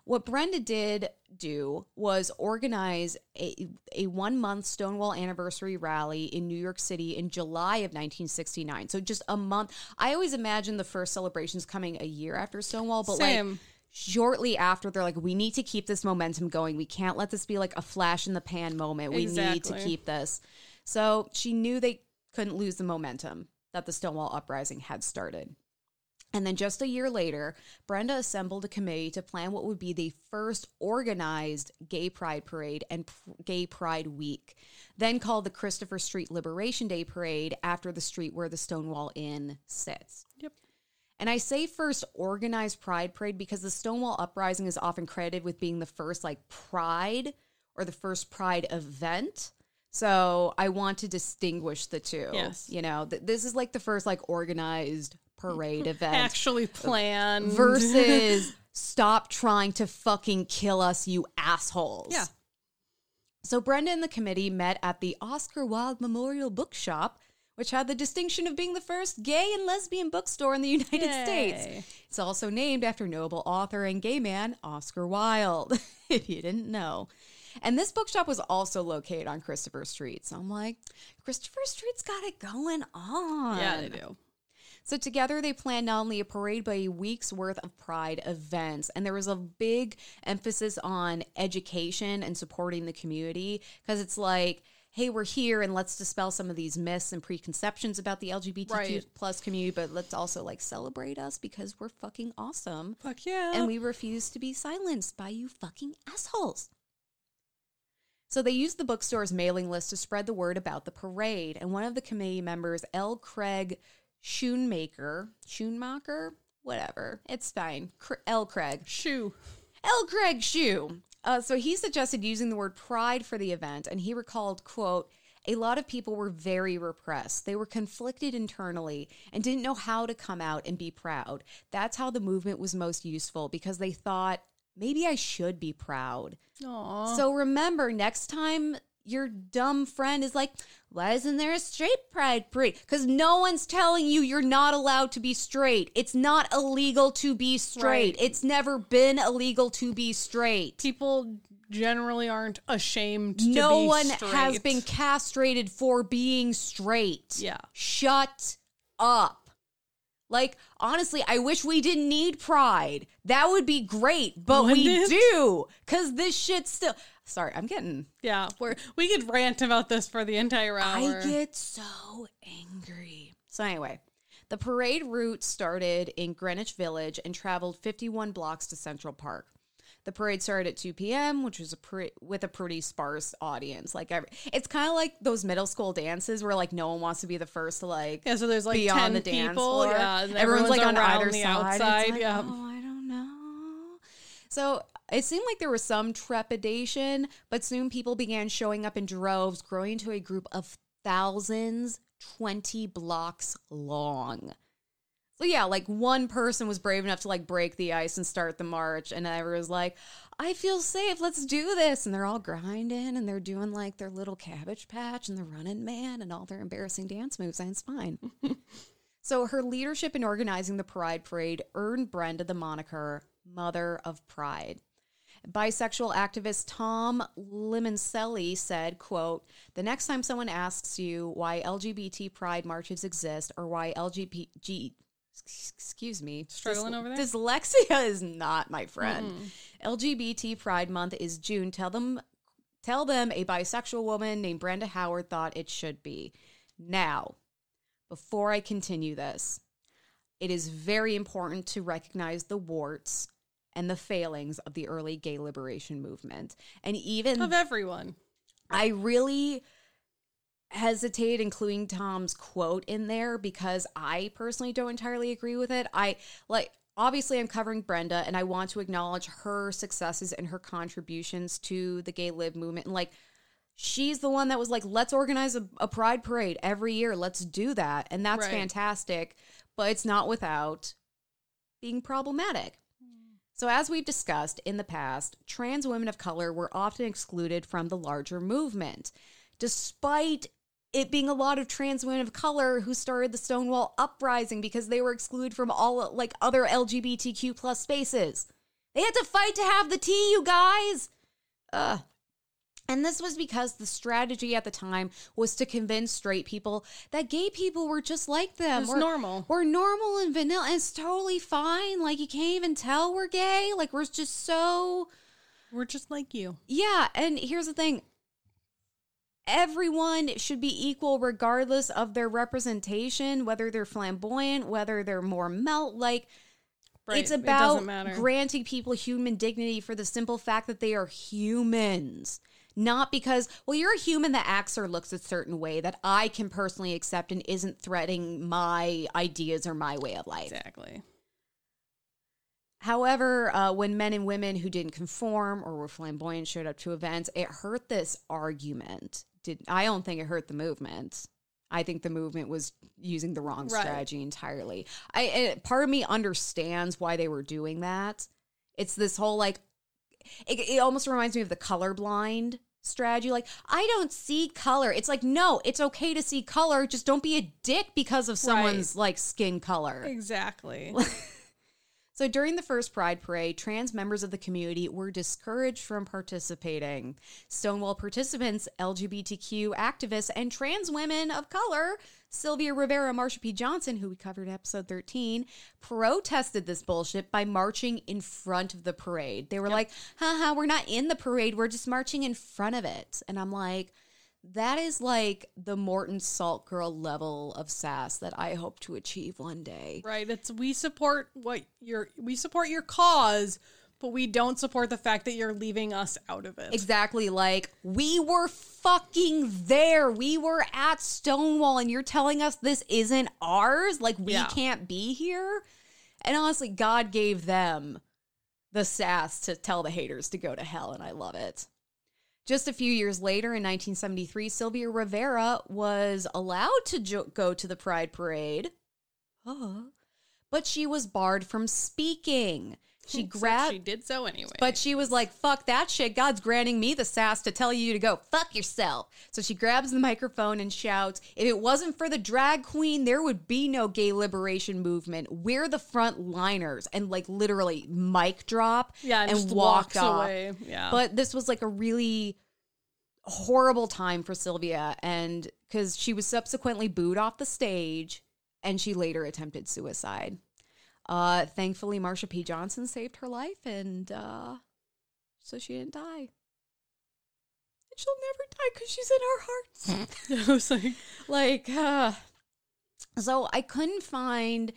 What Brenda did do was organize a, a one month Stonewall anniversary rally in New York City in July of 1969. So just a month. I always imagine the first celebrations coming a year after Stonewall, but like Same. Shortly after they're like we need to keep this momentum going. We can't let this be like a flash in the pan moment. We need to keep this. So she knew they couldn't lose the momentum that the stonewall uprising had started. And then just a year later brenda assembled a committee to plan what would be the first organized gay pride parade and pr- gay pride week then called the christopher street liberation day parade after the street where the stonewall inn sits. And I say first organized pride parade because the Stonewall Uprising is often credited with being the first like pride or the first pride event. So I want to distinguish the two. Yes. You know, th- this is like the first like organized parade [LAUGHS] event Actually planned. versus [LAUGHS] stop trying to fucking kill us, you assholes. Yeah. So Brenda and the committee met at the Oscar Wilde Memorial Bookshop, which had the distinction of being the first gay and lesbian bookstore in the United Yay. States. It's also named after Nobel author and gay man Oscar Wilde, [LAUGHS] if you didn't know. And this bookshop was also located on Christopher Street. So I'm like, Christopher Street's got it going on. Yeah, they do. So together they planned not only a parade but a week's worth of pride events and there was a big emphasis on education and supporting the community because it's like hey we're here and let's dispel some of these myths and preconceptions about the LGBTQ Right. plus community but let's also like celebrate us because we're fucking awesome Fuck yeah. and we refuse to be silenced by you fucking assholes. So they used the bookstore's mailing list to spread the word about the parade, and one of the committee members, L. Craig Schoonmaker, Schoonmaker, whatever, it's fine, L. Craig, Shoe. L. Craig Shoe. Uh, so he suggested using the word pride for the event, and he recalled, quote, a lot of people were very repressed. They were conflicted internally and didn't know how to come out and be proud. That's how the movement was most useful because they thought, maybe I should be proud. Aw. So remember, next time your dumb friend is like, why isn't there a straight pride parade? Because no one's telling you you're not allowed to be straight. It's not illegal to be straight. Right. It's never been illegal to be straight. People generally aren't ashamed to be straight. No one has been castrated for being straight. Yeah. Shut up. Like, honestly, I wish we didn't need pride. That would be great, but we Wouldn't it? do. Because this shit still. Sorry, I'm getting Yeah, we're, we could rant about this for the entire hour. I get so angry. So anyway, the parade route started in Greenwich Village and traveled 51 blocks to Central Park. The parade started at 2 p.m., which was a pre- with a pretty sparse audience. Like every, it's kind of like those middle school dances where like no one wants to be the first to like yeah, so there's like be 10 on the dance people. floor. Yeah, and everyone's, like on either the side. Outside. like, yeah. Oh, I don't know. So it seemed like there was some trepidation, but soon people began showing up in droves, growing to a group of thousands, 20 blocks long. Yeah, like one person was brave enough to like break the ice and start the march, and everyone's like, "I feel safe. Let's do this." And they're all grinding, and they're doing like their little cabbage patch and the running man and all their embarrassing dance moves, and it's fine. [LAUGHS] so her leadership in organizing the Pride Parade earned Brenda the moniker "Mother of Pride." Bisexual activist Tom Limoncelli said, quote, The next time someone asks you why LGBT pride marches exist or why LGBT excuse me, Struggling over there? Dyslexia [LAUGHS] is not my friend. LGBT Pride Month is June. Tell them, tell them a bisexual woman named Brenda Howard thought it should be. Now, before I continue this, it is very important to recognize the warts and the failings of the early gay liberation movement, and even Of everyone. I really hesitate including Tom's quote in there because I personally don't entirely agree with it. I like obviously I'm covering Brenda and I want to acknowledge her successes and her contributions to the gay lib movement. And like she's the one that was like let's organize a, a pride parade every year. Let's do that. And that's Right. fantastic but it's not without being problematic. Hmm. So, as we've discussed in the past, trans women of color were often excluded from the larger movement, despite it being a lot of trans women of color who started the Stonewall uprising because they were excluded from all like other LGBTQ plus spaces. They had to fight to have the tea, you guys. Ugh. And this was because the strategy at the time was to convince straight people that gay people were just like them. It's We're- normal. We're normal and vanilla. And it's totally fine. Like you can't even tell we're gay. Like we're just so We're just like you. yeah. And here's the thing. Everyone should be equal regardless of their representation, whether they're flamboyant, whether they're more melt like Right. it's about doesn't granting people human dignity for the simple fact that they are humans. Not because, well, you're a human that acts or looks a certain way that I can personally accept and isn't threatening my ideas or my way of life. Exactly. However, uh, when men and women who didn't conform or were flamboyant showed up to events, it hurt this argument. Did I don't think it hurt the movement. I think the movement was using the wrong Right. strategy entirely. I it, part of me understands why they were doing that. It's this whole like it, it almost reminds me of the colorblind strategy. Like I don't see color. It's like no, it's okay to see color. Just don't be a dick because of someone's like skin color. Exactly. [LAUGHS] So during the first Pride Parade, trans members of the community were discouraged from participating. Stonewall participants, LGBTQ activists, and trans women of color, Sylvia Rivera, Marsha P. Johnson, who we covered in episode 13, protested this bullshit by marching in front of the parade. They were like, haha, we're not in the parade, we're just marching in front of it. And I'm like, that is like the Morton Salt Girl level of sass that I hope to achieve one day. right. It's we support what your we support your cause, but we don't support the fact that you're leaving us out of it. Exactly. Like, we were fucking there. We were at Stonewall, and you're telling us this isn't ours? Like, we Yeah. can't be here? And honestly, God gave them the sass to tell the haters to go to hell, and I love it. Just a few years later, in 1973, Sylvia Rivera was allowed to jo- go to the Pride Parade, but she was barred from speaking. She grabbed. She did so anyway. But she was like, fuck that shit. God's granting me the sass to tell you to go fuck yourself. So she grabs the microphone and shouts, if it wasn't for the drag queen, there would be no gay liberation movement. We're the front liners. And like literally mic drop yeah, and, and, walked away. Yeah. But this was like a really horrible time for Sylvia. And because she was subsequently booed off the stage and she later attempted suicide. Uh, thankfully, Marsha P. Johnson saved her life, and uh, so she didn't die. And she'll never die because she's in our hearts. [LAUGHS] [LAUGHS] I was like, like, uh, so I couldn't find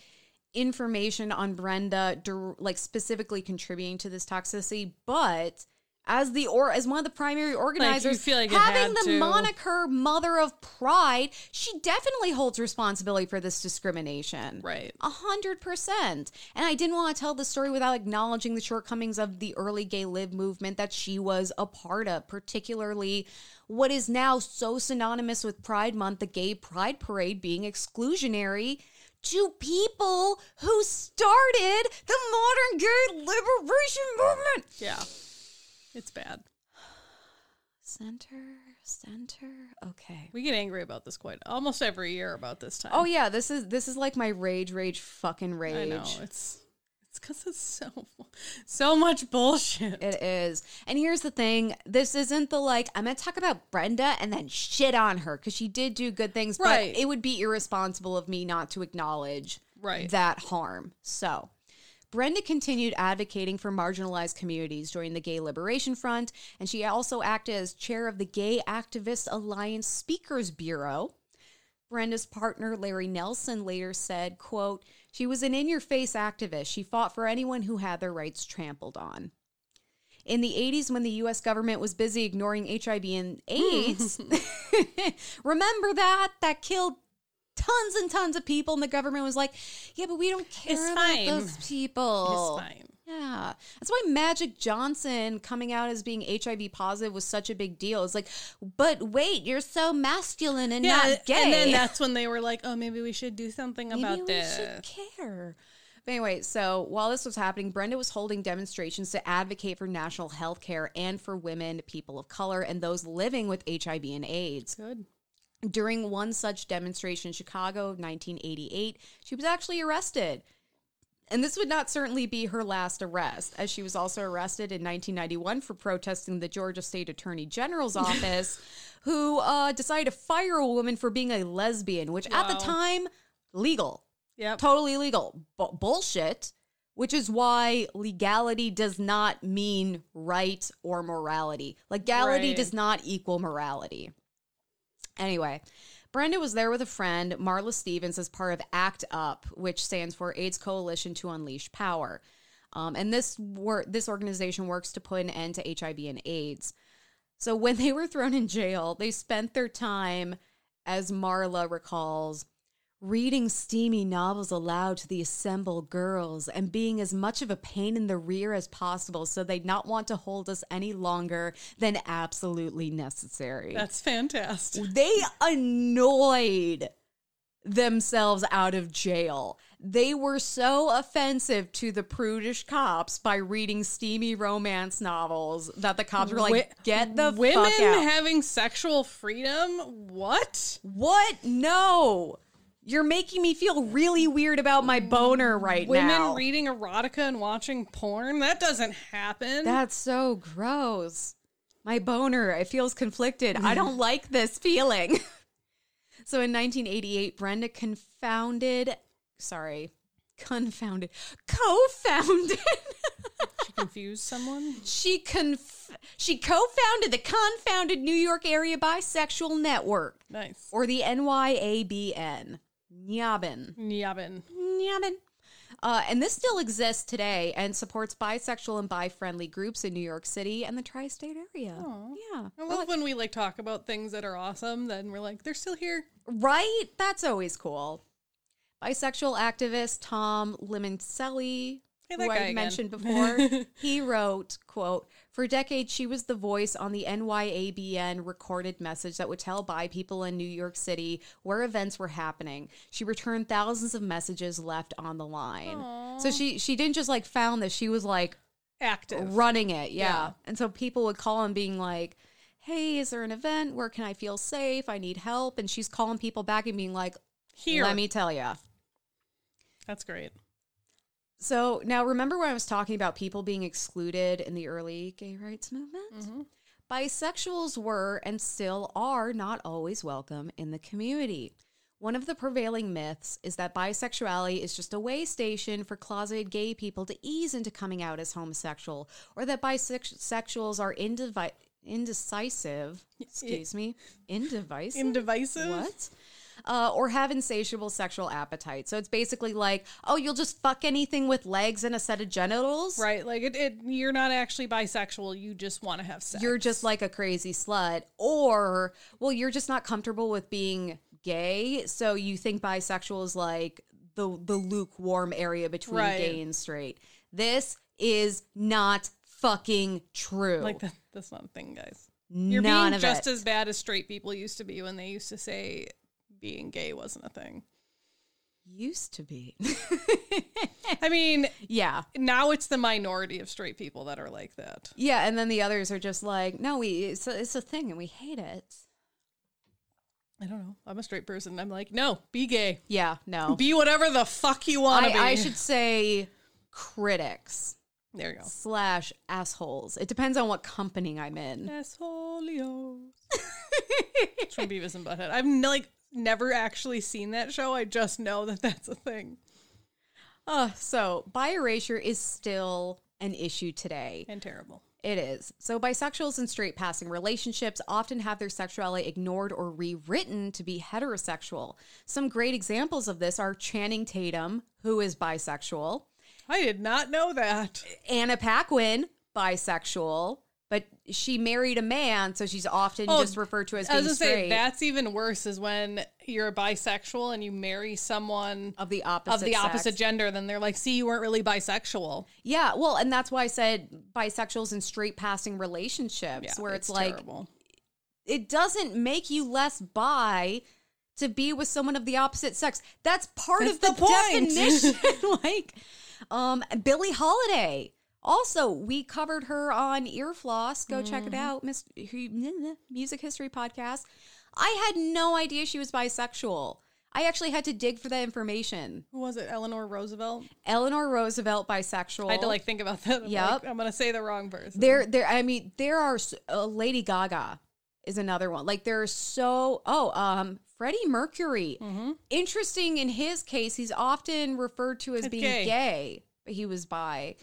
information on Brenda, like specifically contributing to this toxicity, but. As the or as one of the primary organizers, feel like having the to. moniker "Mother of Pride," she definitely holds responsibility for this discrimination. right. A hundred percent. And I didn't want to tell the story without acknowledging the shortcomings of the early gay lib movement that she was a part of, particularly what is now so synonymous with Pride Month, the gay pride parade being exclusionary to people who started the modern gay liberation movement. Yeah. It's bad. Center, center. Okay. We get angry about this quite almost every year about this time. Oh yeah, this is this is like my rage, rage, fucking rage. I know. It's it's because it's so so much bullshit. It is. And here's the thing this isn't the like, I'm going to talk about Brenda and then shit on her because she did do good things, Right. but it would be irresponsible of me not to acknowledge Right. that harm. So, Brenda continued advocating for marginalized communities during the Gay Liberation Front, and she also acted as chair of the Gay Activist Alliance Speakers Bureau. Brenda's partner Larry Nelson later said, quote, "She was an in-your-face activist. She fought for anyone who had their rights trampled on." In the 80s, when the US government was busy ignoring HIV and AIDS, [LAUGHS] [LAUGHS] remember that? That killed tons and tons of people, and the government was like, yeah, but we don't care It's about fine. those people. It's fine. Yeah. That's why Magic Johnson coming out as being HIV positive was such a big deal. It's like, but wait, you're so masculine and not gay. And then [LAUGHS] that's when they were like, oh, maybe we should do something Maybe about we this. should care. But anyway, so while this was happening, Brenda was holding demonstrations to advocate for national health care and for women, people of color, and those living with HIV and AIDS. Good. During one such demonstration in Chicago 1988, she was actually arrested. And this would not certainly be her last arrest, as she was also arrested in 1991 for protesting the Georgia State Attorney General's [LAUGHS] office, who uh, decided to fire a woman for being a lesbian, which at the time, legal Yep. totally legal. Bu- bullshit. Which is why legality does not mean right or morality. Legality Right. does not equal morality. Anyway, Brenda was there with a friend, Marla Stevens, as part of ACT UP, which stands for AIDS Coalition to Unleash Power. Um, and this wor- this organization works to put an end to HIV and AIDS. So when they were thrown in jail, they spent their time, as Marla recalls, reading steamy novels aloud to the assembled girls and being as much of a pain in the rear as possible so they'd not want to hold us any longer than absolutely necessary. That's fantastic. they annoyed themselves out of jail. They were so offensive to the prudish cops by reading steamy romance novels that the cops were like, "Get the Women fuck out!" having sexual freedom? What? what? No, you're making me feel really weird about my boner right Women now. Women reading erotica and watching porn? That doesn't happen. That's so gross. My boner, it feels conflicted. I [LAUGHS] don't like this feeling. [LAUGHS] so in 1988, Brenda confounded, sorry, confounded, co-founded. [LAUGHS] She confused someone? she conf- she co-founded the confounded New York Area Bisexual Network, Nice. or the NYABN. Nyabin. Yabin. Nyabin. Uh, and this still exists today and supports bisexual and bi-friendly groups in New York City and the tri-state area. Yeah. I love when we like talk about things that are awesome, then we're like, they're still here. Right? That's always cool. Bisexual activist Tom Limoncelli, who I mentioned [LAUGHS] before, he wrote, quote, For decades, she was the voice on the NYABN recorded message that would tell by people in New York City where events were happening. She returned thousands of messages left on the line. So she she didn't just like found this, she was like Active. running it. Yeah. Yeah. And so people would call and being like, Hey, is there an event? Where can I feel safe? I need help. And she's calling people back and being like, Here. Let me tell you. That's great. So now remember when I was talking about people being excluded in the early gay rights movement? Mm-hmm. Bisexuals were and still are not always welcome in the community. One of the prevailing myths is that bisexuality is just a way station for closeted gay people to ease into coming out as homosexual, or that bisexuals are indivi- indecisive. [LAUGHS] Excuse me, indivisive. Indivisive? What? Uh, or have insatiable sexual appetite. So it's basically like, oh, you'll just fuck anything with legs and a set of genitals. Right. Like it, it you're not actually bisexual, you just want to have sex. You're just like a crazy slut. Or, well, you're just not comfortable with being gay. So you think bisexual is like the, the lukewarm area between Right. gay and straight. This is not fucking true. like that, that's not a thing, guys. You're None being just it. as bad as straight people used to be when they used to say being gay wasn't a thing. used to be. [LAUGHS] I mean, yeah. now it's the minority of straight people that are like that. Yeah, and then the others are just like, no, we it's a, it's a thing and we hate it. I don't know. I'm a straight person. I'm like, no, be gay. Yeah, no. Be whatever the fuck you want to be. I, should [LAUGHS] say critics There you go. slash assholes. It depends on what company I'm in. Assholeos. It's [LAUGHS] from Beavis and Butthead. N- like never actually seen that show. I just know that that's a thing. Uh, so, bi erasure is still an issue today. And terrible. It is. So, bisexuals in straight passing relationships often have their sexuality ignored or rewritten to be heterosexual. Some great examples of this are Channing Tatum, who is bisexual, I did not know that. Anna Paquin, bisexual, but she married a man, so she's often Oh, just referred to as I being was gonna straight say that's even worse is when you're a bisexual and you marry someone of the opposite of the sex. opposite gender, then they're like, see, you weren't really bisexual. Yeah, well, and that's why I said bisexuals in straight passing relationships, Yeah, where it's, like terrible. it doesn't make you less bi to be with someone of the opposite sex. That's part That's of the, the [LAUGHS] definition. [LAUGHS] like, um, Billie Holiday. Also, we covered her on Earfloss. Go check it Mm-hmm. out, Miss Music History Podcast. I had no idea she was bisexual. I actually had to dig for that information. Who was it? Eleanor Roosevelt. Eleanor Roosevelt, bisexual. I had to like think about that. I'm Yep. like, I'm gonna say the wrong person. There, there. I mean, there are uh, Lady Gaga is another one. Like there are so. Oh, um, Freddie Mercury. Mm-hmm. Interesting. In his case, he's often referred to as As being gay. gay. but he was bi.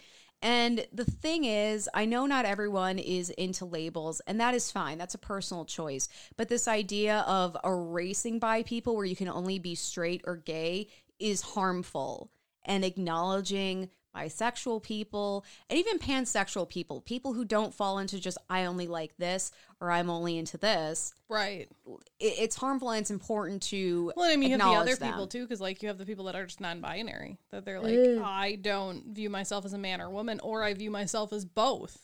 And the thing is, I know not everyone is into labels, and that is fine. That's a personal choice. But this idea of erasing bi people where you can only be straight or gay is harmful. And acknowledging bisexual people and even pansexual people, people who don't fall into just, I only like this or I'm only into this, right. it, it's harmful and it's important to Well, I mean, you have the other them. people too, because like you have the people that are just non-binary, that they're like, I don't view myself as a man or woman, or I view myself as both.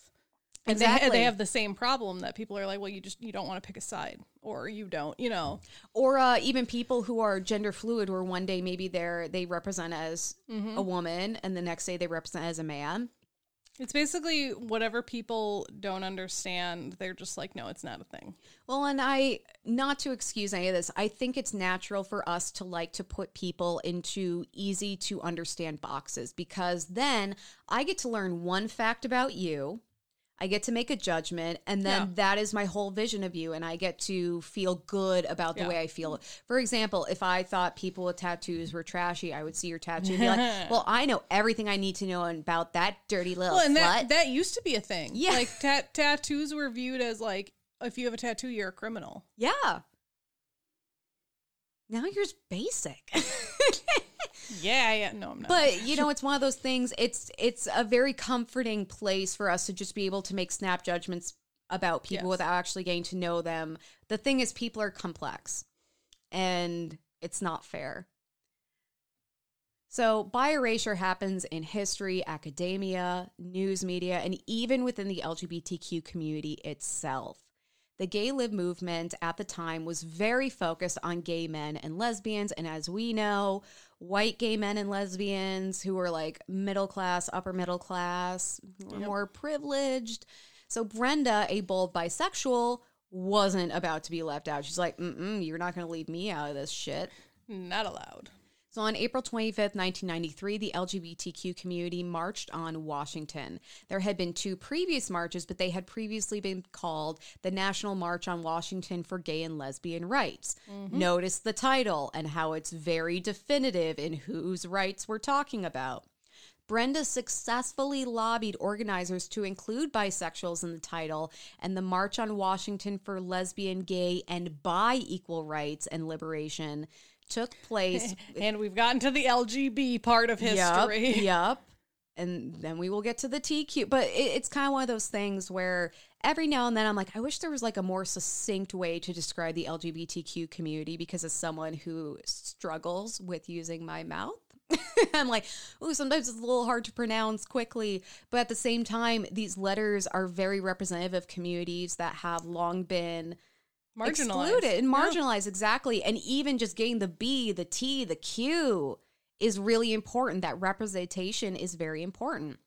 And they, Exactly. they have the same problem that people are like, well, you just you don't want to pick a side, or you don't, you know. or uh, even people who are gender fluid where one day maybe they're they represent as Mm-hmm. a woman and the next day they represent as a man It's basically whatever people don't understand, they're just like, no, it's not a thing. well and i not to excuse any of this i think it's natural for us to like to put people into easy to understand boxes because then i get to learn one fact about you I get to make a judgment, and then Yeah. that is my whole vision of you, and I get to feel good about the Yeah. way I feel. For example, if I thought people with tattoos were trashy, I would see your tattoo and be like, [LAUGHS] "Well, I know everything I need to know about that dirty little Well, and slut." that that used to be a thing. Yeah. like tat- tattoos were viewed as like, if you have a tattoo, you're a criminal. yeah. Now you're just basic. [LAUGHS] Yeah, yeah. No, I'm not. but you know it's one of those things it's it's a very comforting place for us to just be able to make snap judgments about people Yes. without actually getting to know them the thing is people are complex and it's not fair so bi erasure happens in history academia news media and even within the lgbtq community itself the gay lib movement at the time was very focused on gay men and lesbians. And as we know, white gay men and lesbians who were like middle class, upper middle class, were more privileged. So Brenda, a bold bisexual, wasn't about to be left out. She's like, Mm-mm, you're not going to leave me out of this shit. not allowed. So on April 25th, 1993, the LGBTQ community marched on Washington. There had been two previous marches, but they had previously been called the National March on Washington for Gay and Lesbian Rights. Mm-hmm. Notice the title and how it's very definitive in whose rights we're talking about. Brenda successfully lobbied organizers to include bisexuals in the title, and the March on Washington for Lesbian, Gay, and Bi Equal Rights and Liberation took place [LAUGHS] And we've gotten to the LGB part of history. [LAUGHS] Yep. yep. And then we will get to the TQ. But it, it's kind of one of those things where every now and then I'm like, I wish there was like a more succinct way to describe the LGBTQ community because as someone who struggles with using my mouth, [LAUGHS] I'm like, oh, sometimes it's a little hard to pronounce quickly. But at the same time, these letters are very representative of communities that have long been Marginalized. excluded and Yeah. marginalized exactly. And even just getting the b the t the q is really important. That representation is very important.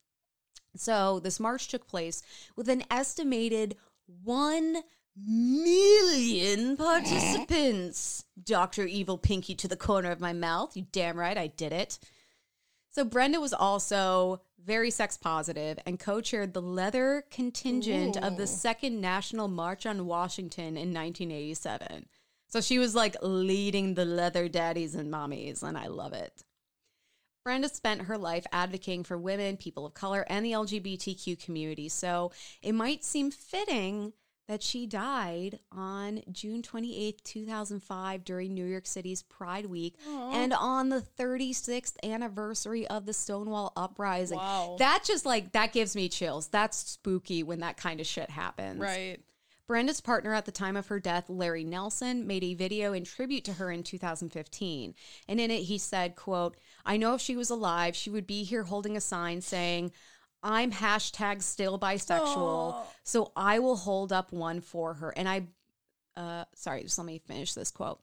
So this march took place with an estimated 1 million participants. Dr evil pinky to the corner of my mouth. You damn right i did it so Brenda was also very sex positive and co-chaired the leather contingent of the Second National March on Washington in 1987. So she was like leading the leather daddies and mommies, and I love it. Brenda spent her life advocating for women, people of color, and the LGBTQ community. So it might seem fitting that she died on June 28th, 2005, during New York City's Pride Week and on the 36th anniversary of the Stonewall Uprising. Wow. That just like, that gives me chills. That's spooky when that kind of shit happens. Right. Brenda's partner at the time of her death, Larry Nelson, made a video in tribute to her in 2015. And in it he said, quote, I know if she was alive, she would be here holding a sign saying, I'm hashtag still bisexual, Aw. so I will hold up one for her. And I, uh, sorry, just let me finish this quote.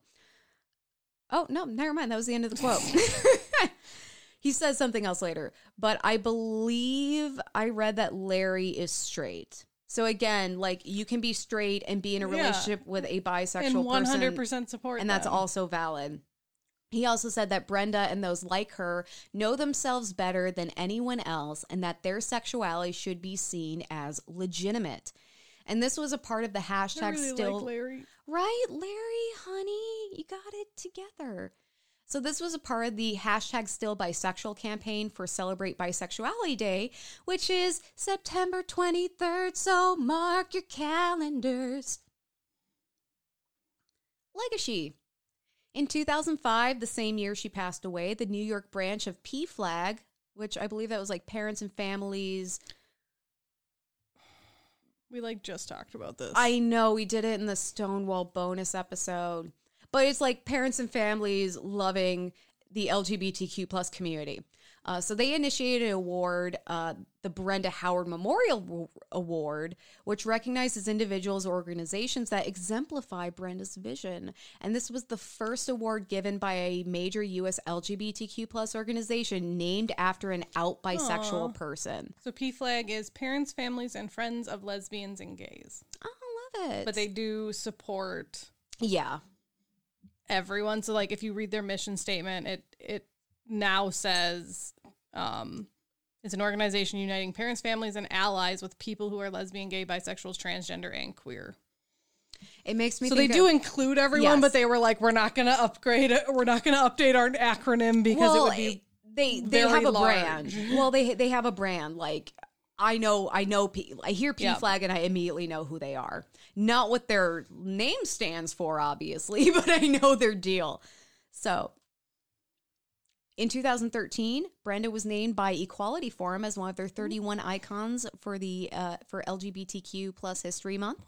Oh, no, never mind. That was the end of the quote. [LAUGHS] [LAUGHS] he says something else later, but I believe I read that Larry is straight. So again, like you can be straight and be in a Yeah. relationship with a bisexual And one hundred person, percent support. and that's them. also valid. He also said that Brenda and those like her know themselves better than anyone else and that their sexuality should be seen as legitimate. And this was a part of the hashtag really still like Larry. Right, Larry, honey, you got it together. So this was a part of the hashtag still bisexual campaign for Celebrate Bisexuality Day, which is September 23rd. So mark your calendars. Legacy. In 2005, the same year she passed away, the New York branch of PFLAG, which I believe that was like parents and families. We like just talked about this. I know we did it in the Stonewall bonus episode, but it's like parents and families loving the LGBTQ plus community. Uh, so they initiated an award, uh, the Brenda Howard Memorial Wa- Award, which recognizes individuals or organizations that exemplify Brenda's vision. And this was the first award given by a major U.S. LGBTQ plus organization named after an out bisexual Aw. person. so PFLAG is parents, families, and friends of lesbians and gays. Oh, I love it. But they do support yeah, everyone. So like if you read their mission statement, it it now says um it's an organization uniting parents, families, and allies with people who are lesbian, gay, bisexual, transgender, and queer. it makes me. So they do of- include everyone, Yes. but they were like, we're not going to upgrade it. We're not going to update our acronym because it would be. they they have a large. brand. [LAUGHS] Well, they they have a brand. Like I know I know P, I hear P Yeah. flag and I immediately know who they are. Not what their name stands for, obviously, [LAUGHS] but I know their deal. So. In 2013, Brenda was named by Equality Forum as one of their 31 icons for the uh, for LGBTQ plus History Month.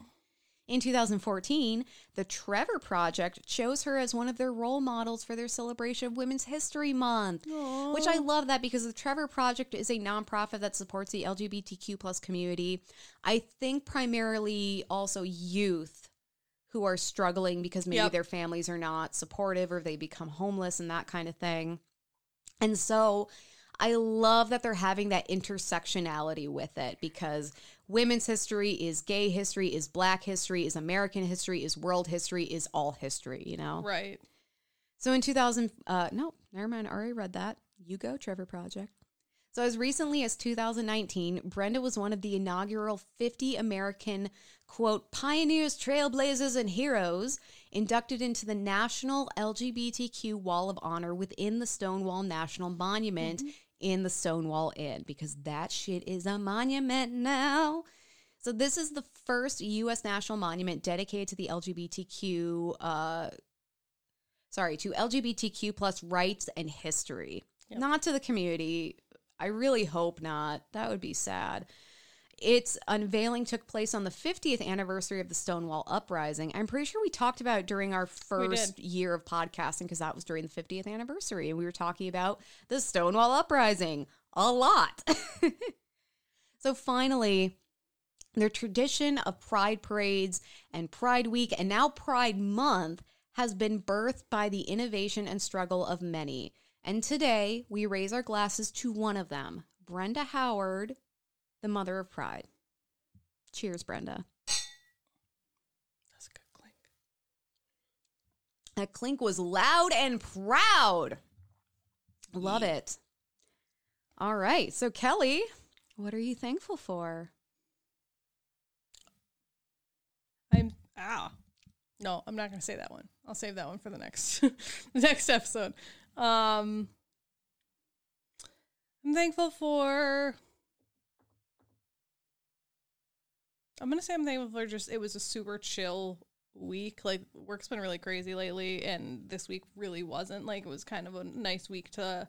In 2014, the Trevor Project chose her as one of their role models for their celebration of Women's History Month, which I love that because the Trevor Project is a nonprofit that supports the LGBTQ plus community. I think primarily also youth who are struggling because maybe Yep. their families are not supportive or they become homeless and that kind of thing. And so I love that they're having that intersectionality with it because women's history is gay history, is black history, is American history, is world history, is all history, you know? Right. So in 2000, uh, no, never mind. I already read that. You go, Trevor Project. So as recently as 2019, Brenda was one of the inaugural 50 American, quote, pioneers, trailblazers, and heroes inducted into the National LGBTQ Wall of Honor within the Stonewall National Monument in the Stonewall Inn, because that shit is a monument now. So this is the first U.S. national monument dedicated to the LGBTQ, uh, sorry, to LGBTQ plus rights and history, Yep. not to the community. I really hope not. That would be sad. Its unveiling took place on the 50th anniversary of the Stonewall Uprising. I'm pretty sure we talked about it during our first year of podcasting because that was during the 50th anniversary. And we were talking about the Stonewall Uprising a lot. [LAUGHS] so finally, their tradition of pride parades and Pride Week and now Pride Month has been birthed by the innovation and struggle of many. And today we raise our glasses to one of them, Brenda Howard, the mother of pride. Cheers, Brenda. That's a good clink. That clink was loud and proud. Love it. All right. So, Kelley, what are you thankful for? I'm ah. No, I'm not going to say that one. I'll save that one for the next [LAUGHS] the next episode. Um I'm thankful for. I'm gonna say I'm thankful for just it was a super chill week. Like work's been really crazy lately, and this week really wasn't. Like it was kind of a nice week to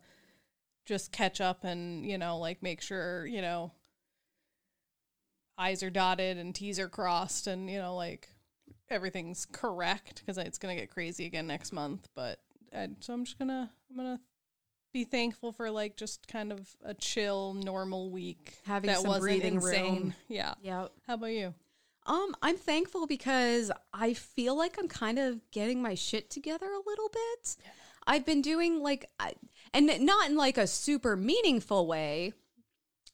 just catch up and you know like make sure you know I's are dotted and T's are crossed, and you know like everything's correct because it's gonna get crazy again next month. But and so I'm just gonna I'm gonna be thankful for like just kind of a chill, normal week Having that some breathing insane. room. Yeah. Yep. How about you? Um, I'm thankful because I feel like I'm kind of getting my shit together a little bit. I've been doing like, I, and not in like a super meaningful way,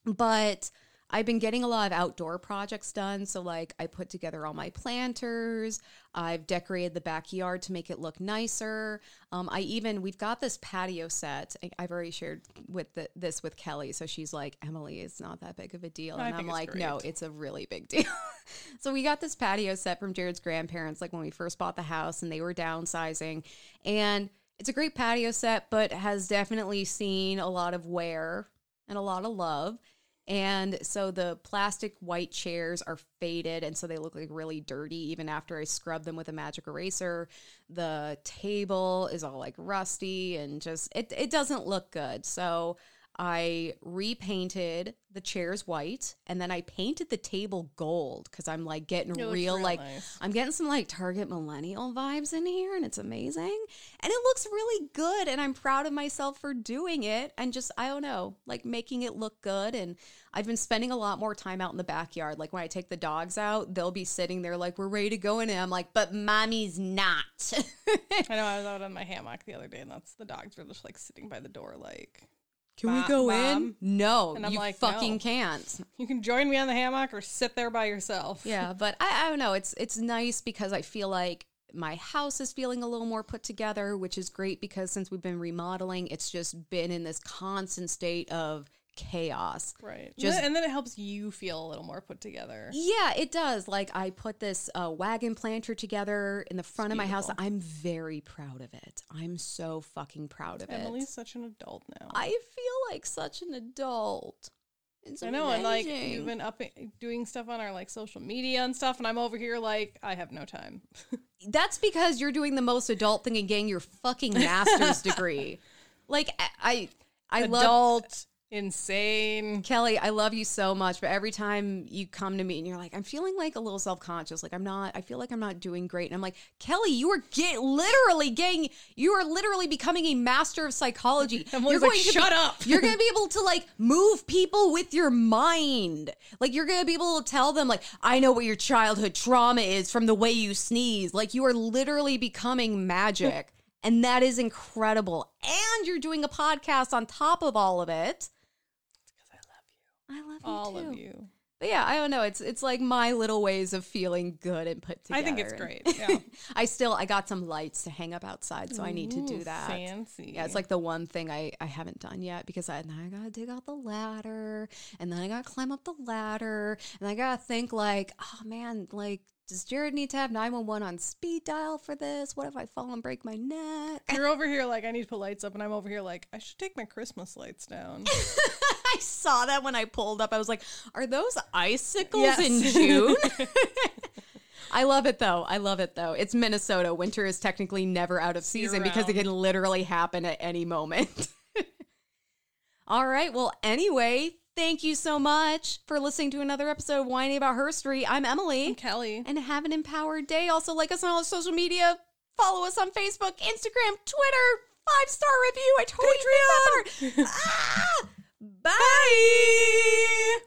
but I've been getting a lot of outdoor projects done. So, like, I put together all my planters. I've decorated the backyard to make it look nicer. Um, I even we've got this patio set. I- I've already shared with the, this with Kelley, so she's like, Emily, it's not that big of a deal, and I'm think it's like, no, it's a really big deal. [LAUGHS] so we got this patio set from Jared's grandparents, like when we first bought the house, and they were downsizing, and it's a great patio set, but has definitely seen a lot of wear and a lot of love. And so the plastic white chairs are faded, and so they look like really dirty even after I scrub them with a magic eraser. The table is all like rusty and just it it doesn't look good. So I repainted the chairs white and then I painted the table gold because I'm like getting real, real like nice. I'm getting some like Target millennial vibes in here and it's amazing. And it looks really good and I'm proud of myself for doing it and just I don't know, like making it look good and I've been spending a lot more time out in the backyard. Like when I take the dogs out, they'll be sitting there like we're ready to go in and I'm like, "But mommy's not." [LAUGHS] I know I was out on my hammock the other day, and that's the dogs were just like sitting by the door, like, Can we go Mom. in? No, And I'm you like, fucking no. can't. you can join me on the hammock or sit there by yourself. Yeah, [LAUGHS] but I, I don't know. It's it's nice because I feel like my house is feeling a little more put together, which is great because since we've been remodeling, it's just been in this constant state of chaos. Right. Just- and then it helps you feel a little more put together. Yeah, it does. Like I put this uh, wagon planter together in the front of my house. I'm very proud of it. I'm so fucking proud of Emily's it. Emily's such an adult now. I feel like such an adult. It's I know, and like amazing. you've been up doing stuff on our like social media and stuff, and I'm over here like I have no time. [LAUGHS] That's because you're doing the most adult thing and getting your fucking master's [LAUGHS] degree. Like I, I, I love Adult, insane. Kelley. I love you so much, but every time you come to me and you're like, I'm feeling like a little self conscious. Like I'm not. I feel like I'm not doing great. And I'm like, Kelley, you are get literally getting. You are literally becoming a master of psychology. [LAUGHS] You're like, to "Shut be- up." You're going to [LAUGHS] be able to like move people with your mind. Like you're going to be able to tell them like, I know what your childhood trauma is from the way you sneeze. Like you are literally becoming magic. [LAUGHS] And that is incredible. And you're doing a podcast on top of all of it. I love you. I love you All too. of you. But yeah, I don't know. It's it's like my little ways of feeling good and put together. I think it's great. Yeah. [LAUGHS] I still I got some lights to hang up outside, so I need to do Ooh, that. Fancy. Yeah, it's like the one thing I, I haven't done yet because I, then I gotta dig out the ladder and then I gotta climb up the ladder and I gotta think like, oh man, like does Jared need to have 911 on speed dial for this? What if I fall and break my neck? You're over here like I need to put lights up, and I'm over here like I should take my Christmas lights down. [LAUGHS] I saw that when I pulled up. I was like, are those icicles Yes. in June? [LAUGHS] I love it though. I love it though. It's Minnesota. Winter is technically never out of season because it can literally happen at any moment. [LAUGHS] All right. Well, anyway, thank you so much for listening to another episode of Wining About Herstory. I'm Emily. I'm Kelley. And have an empowered day. Also, like us on all social media. Follow us on Facebook, Instagram, Twitter. Five star review. I totally remember. [LAUGHS] ah! Bye.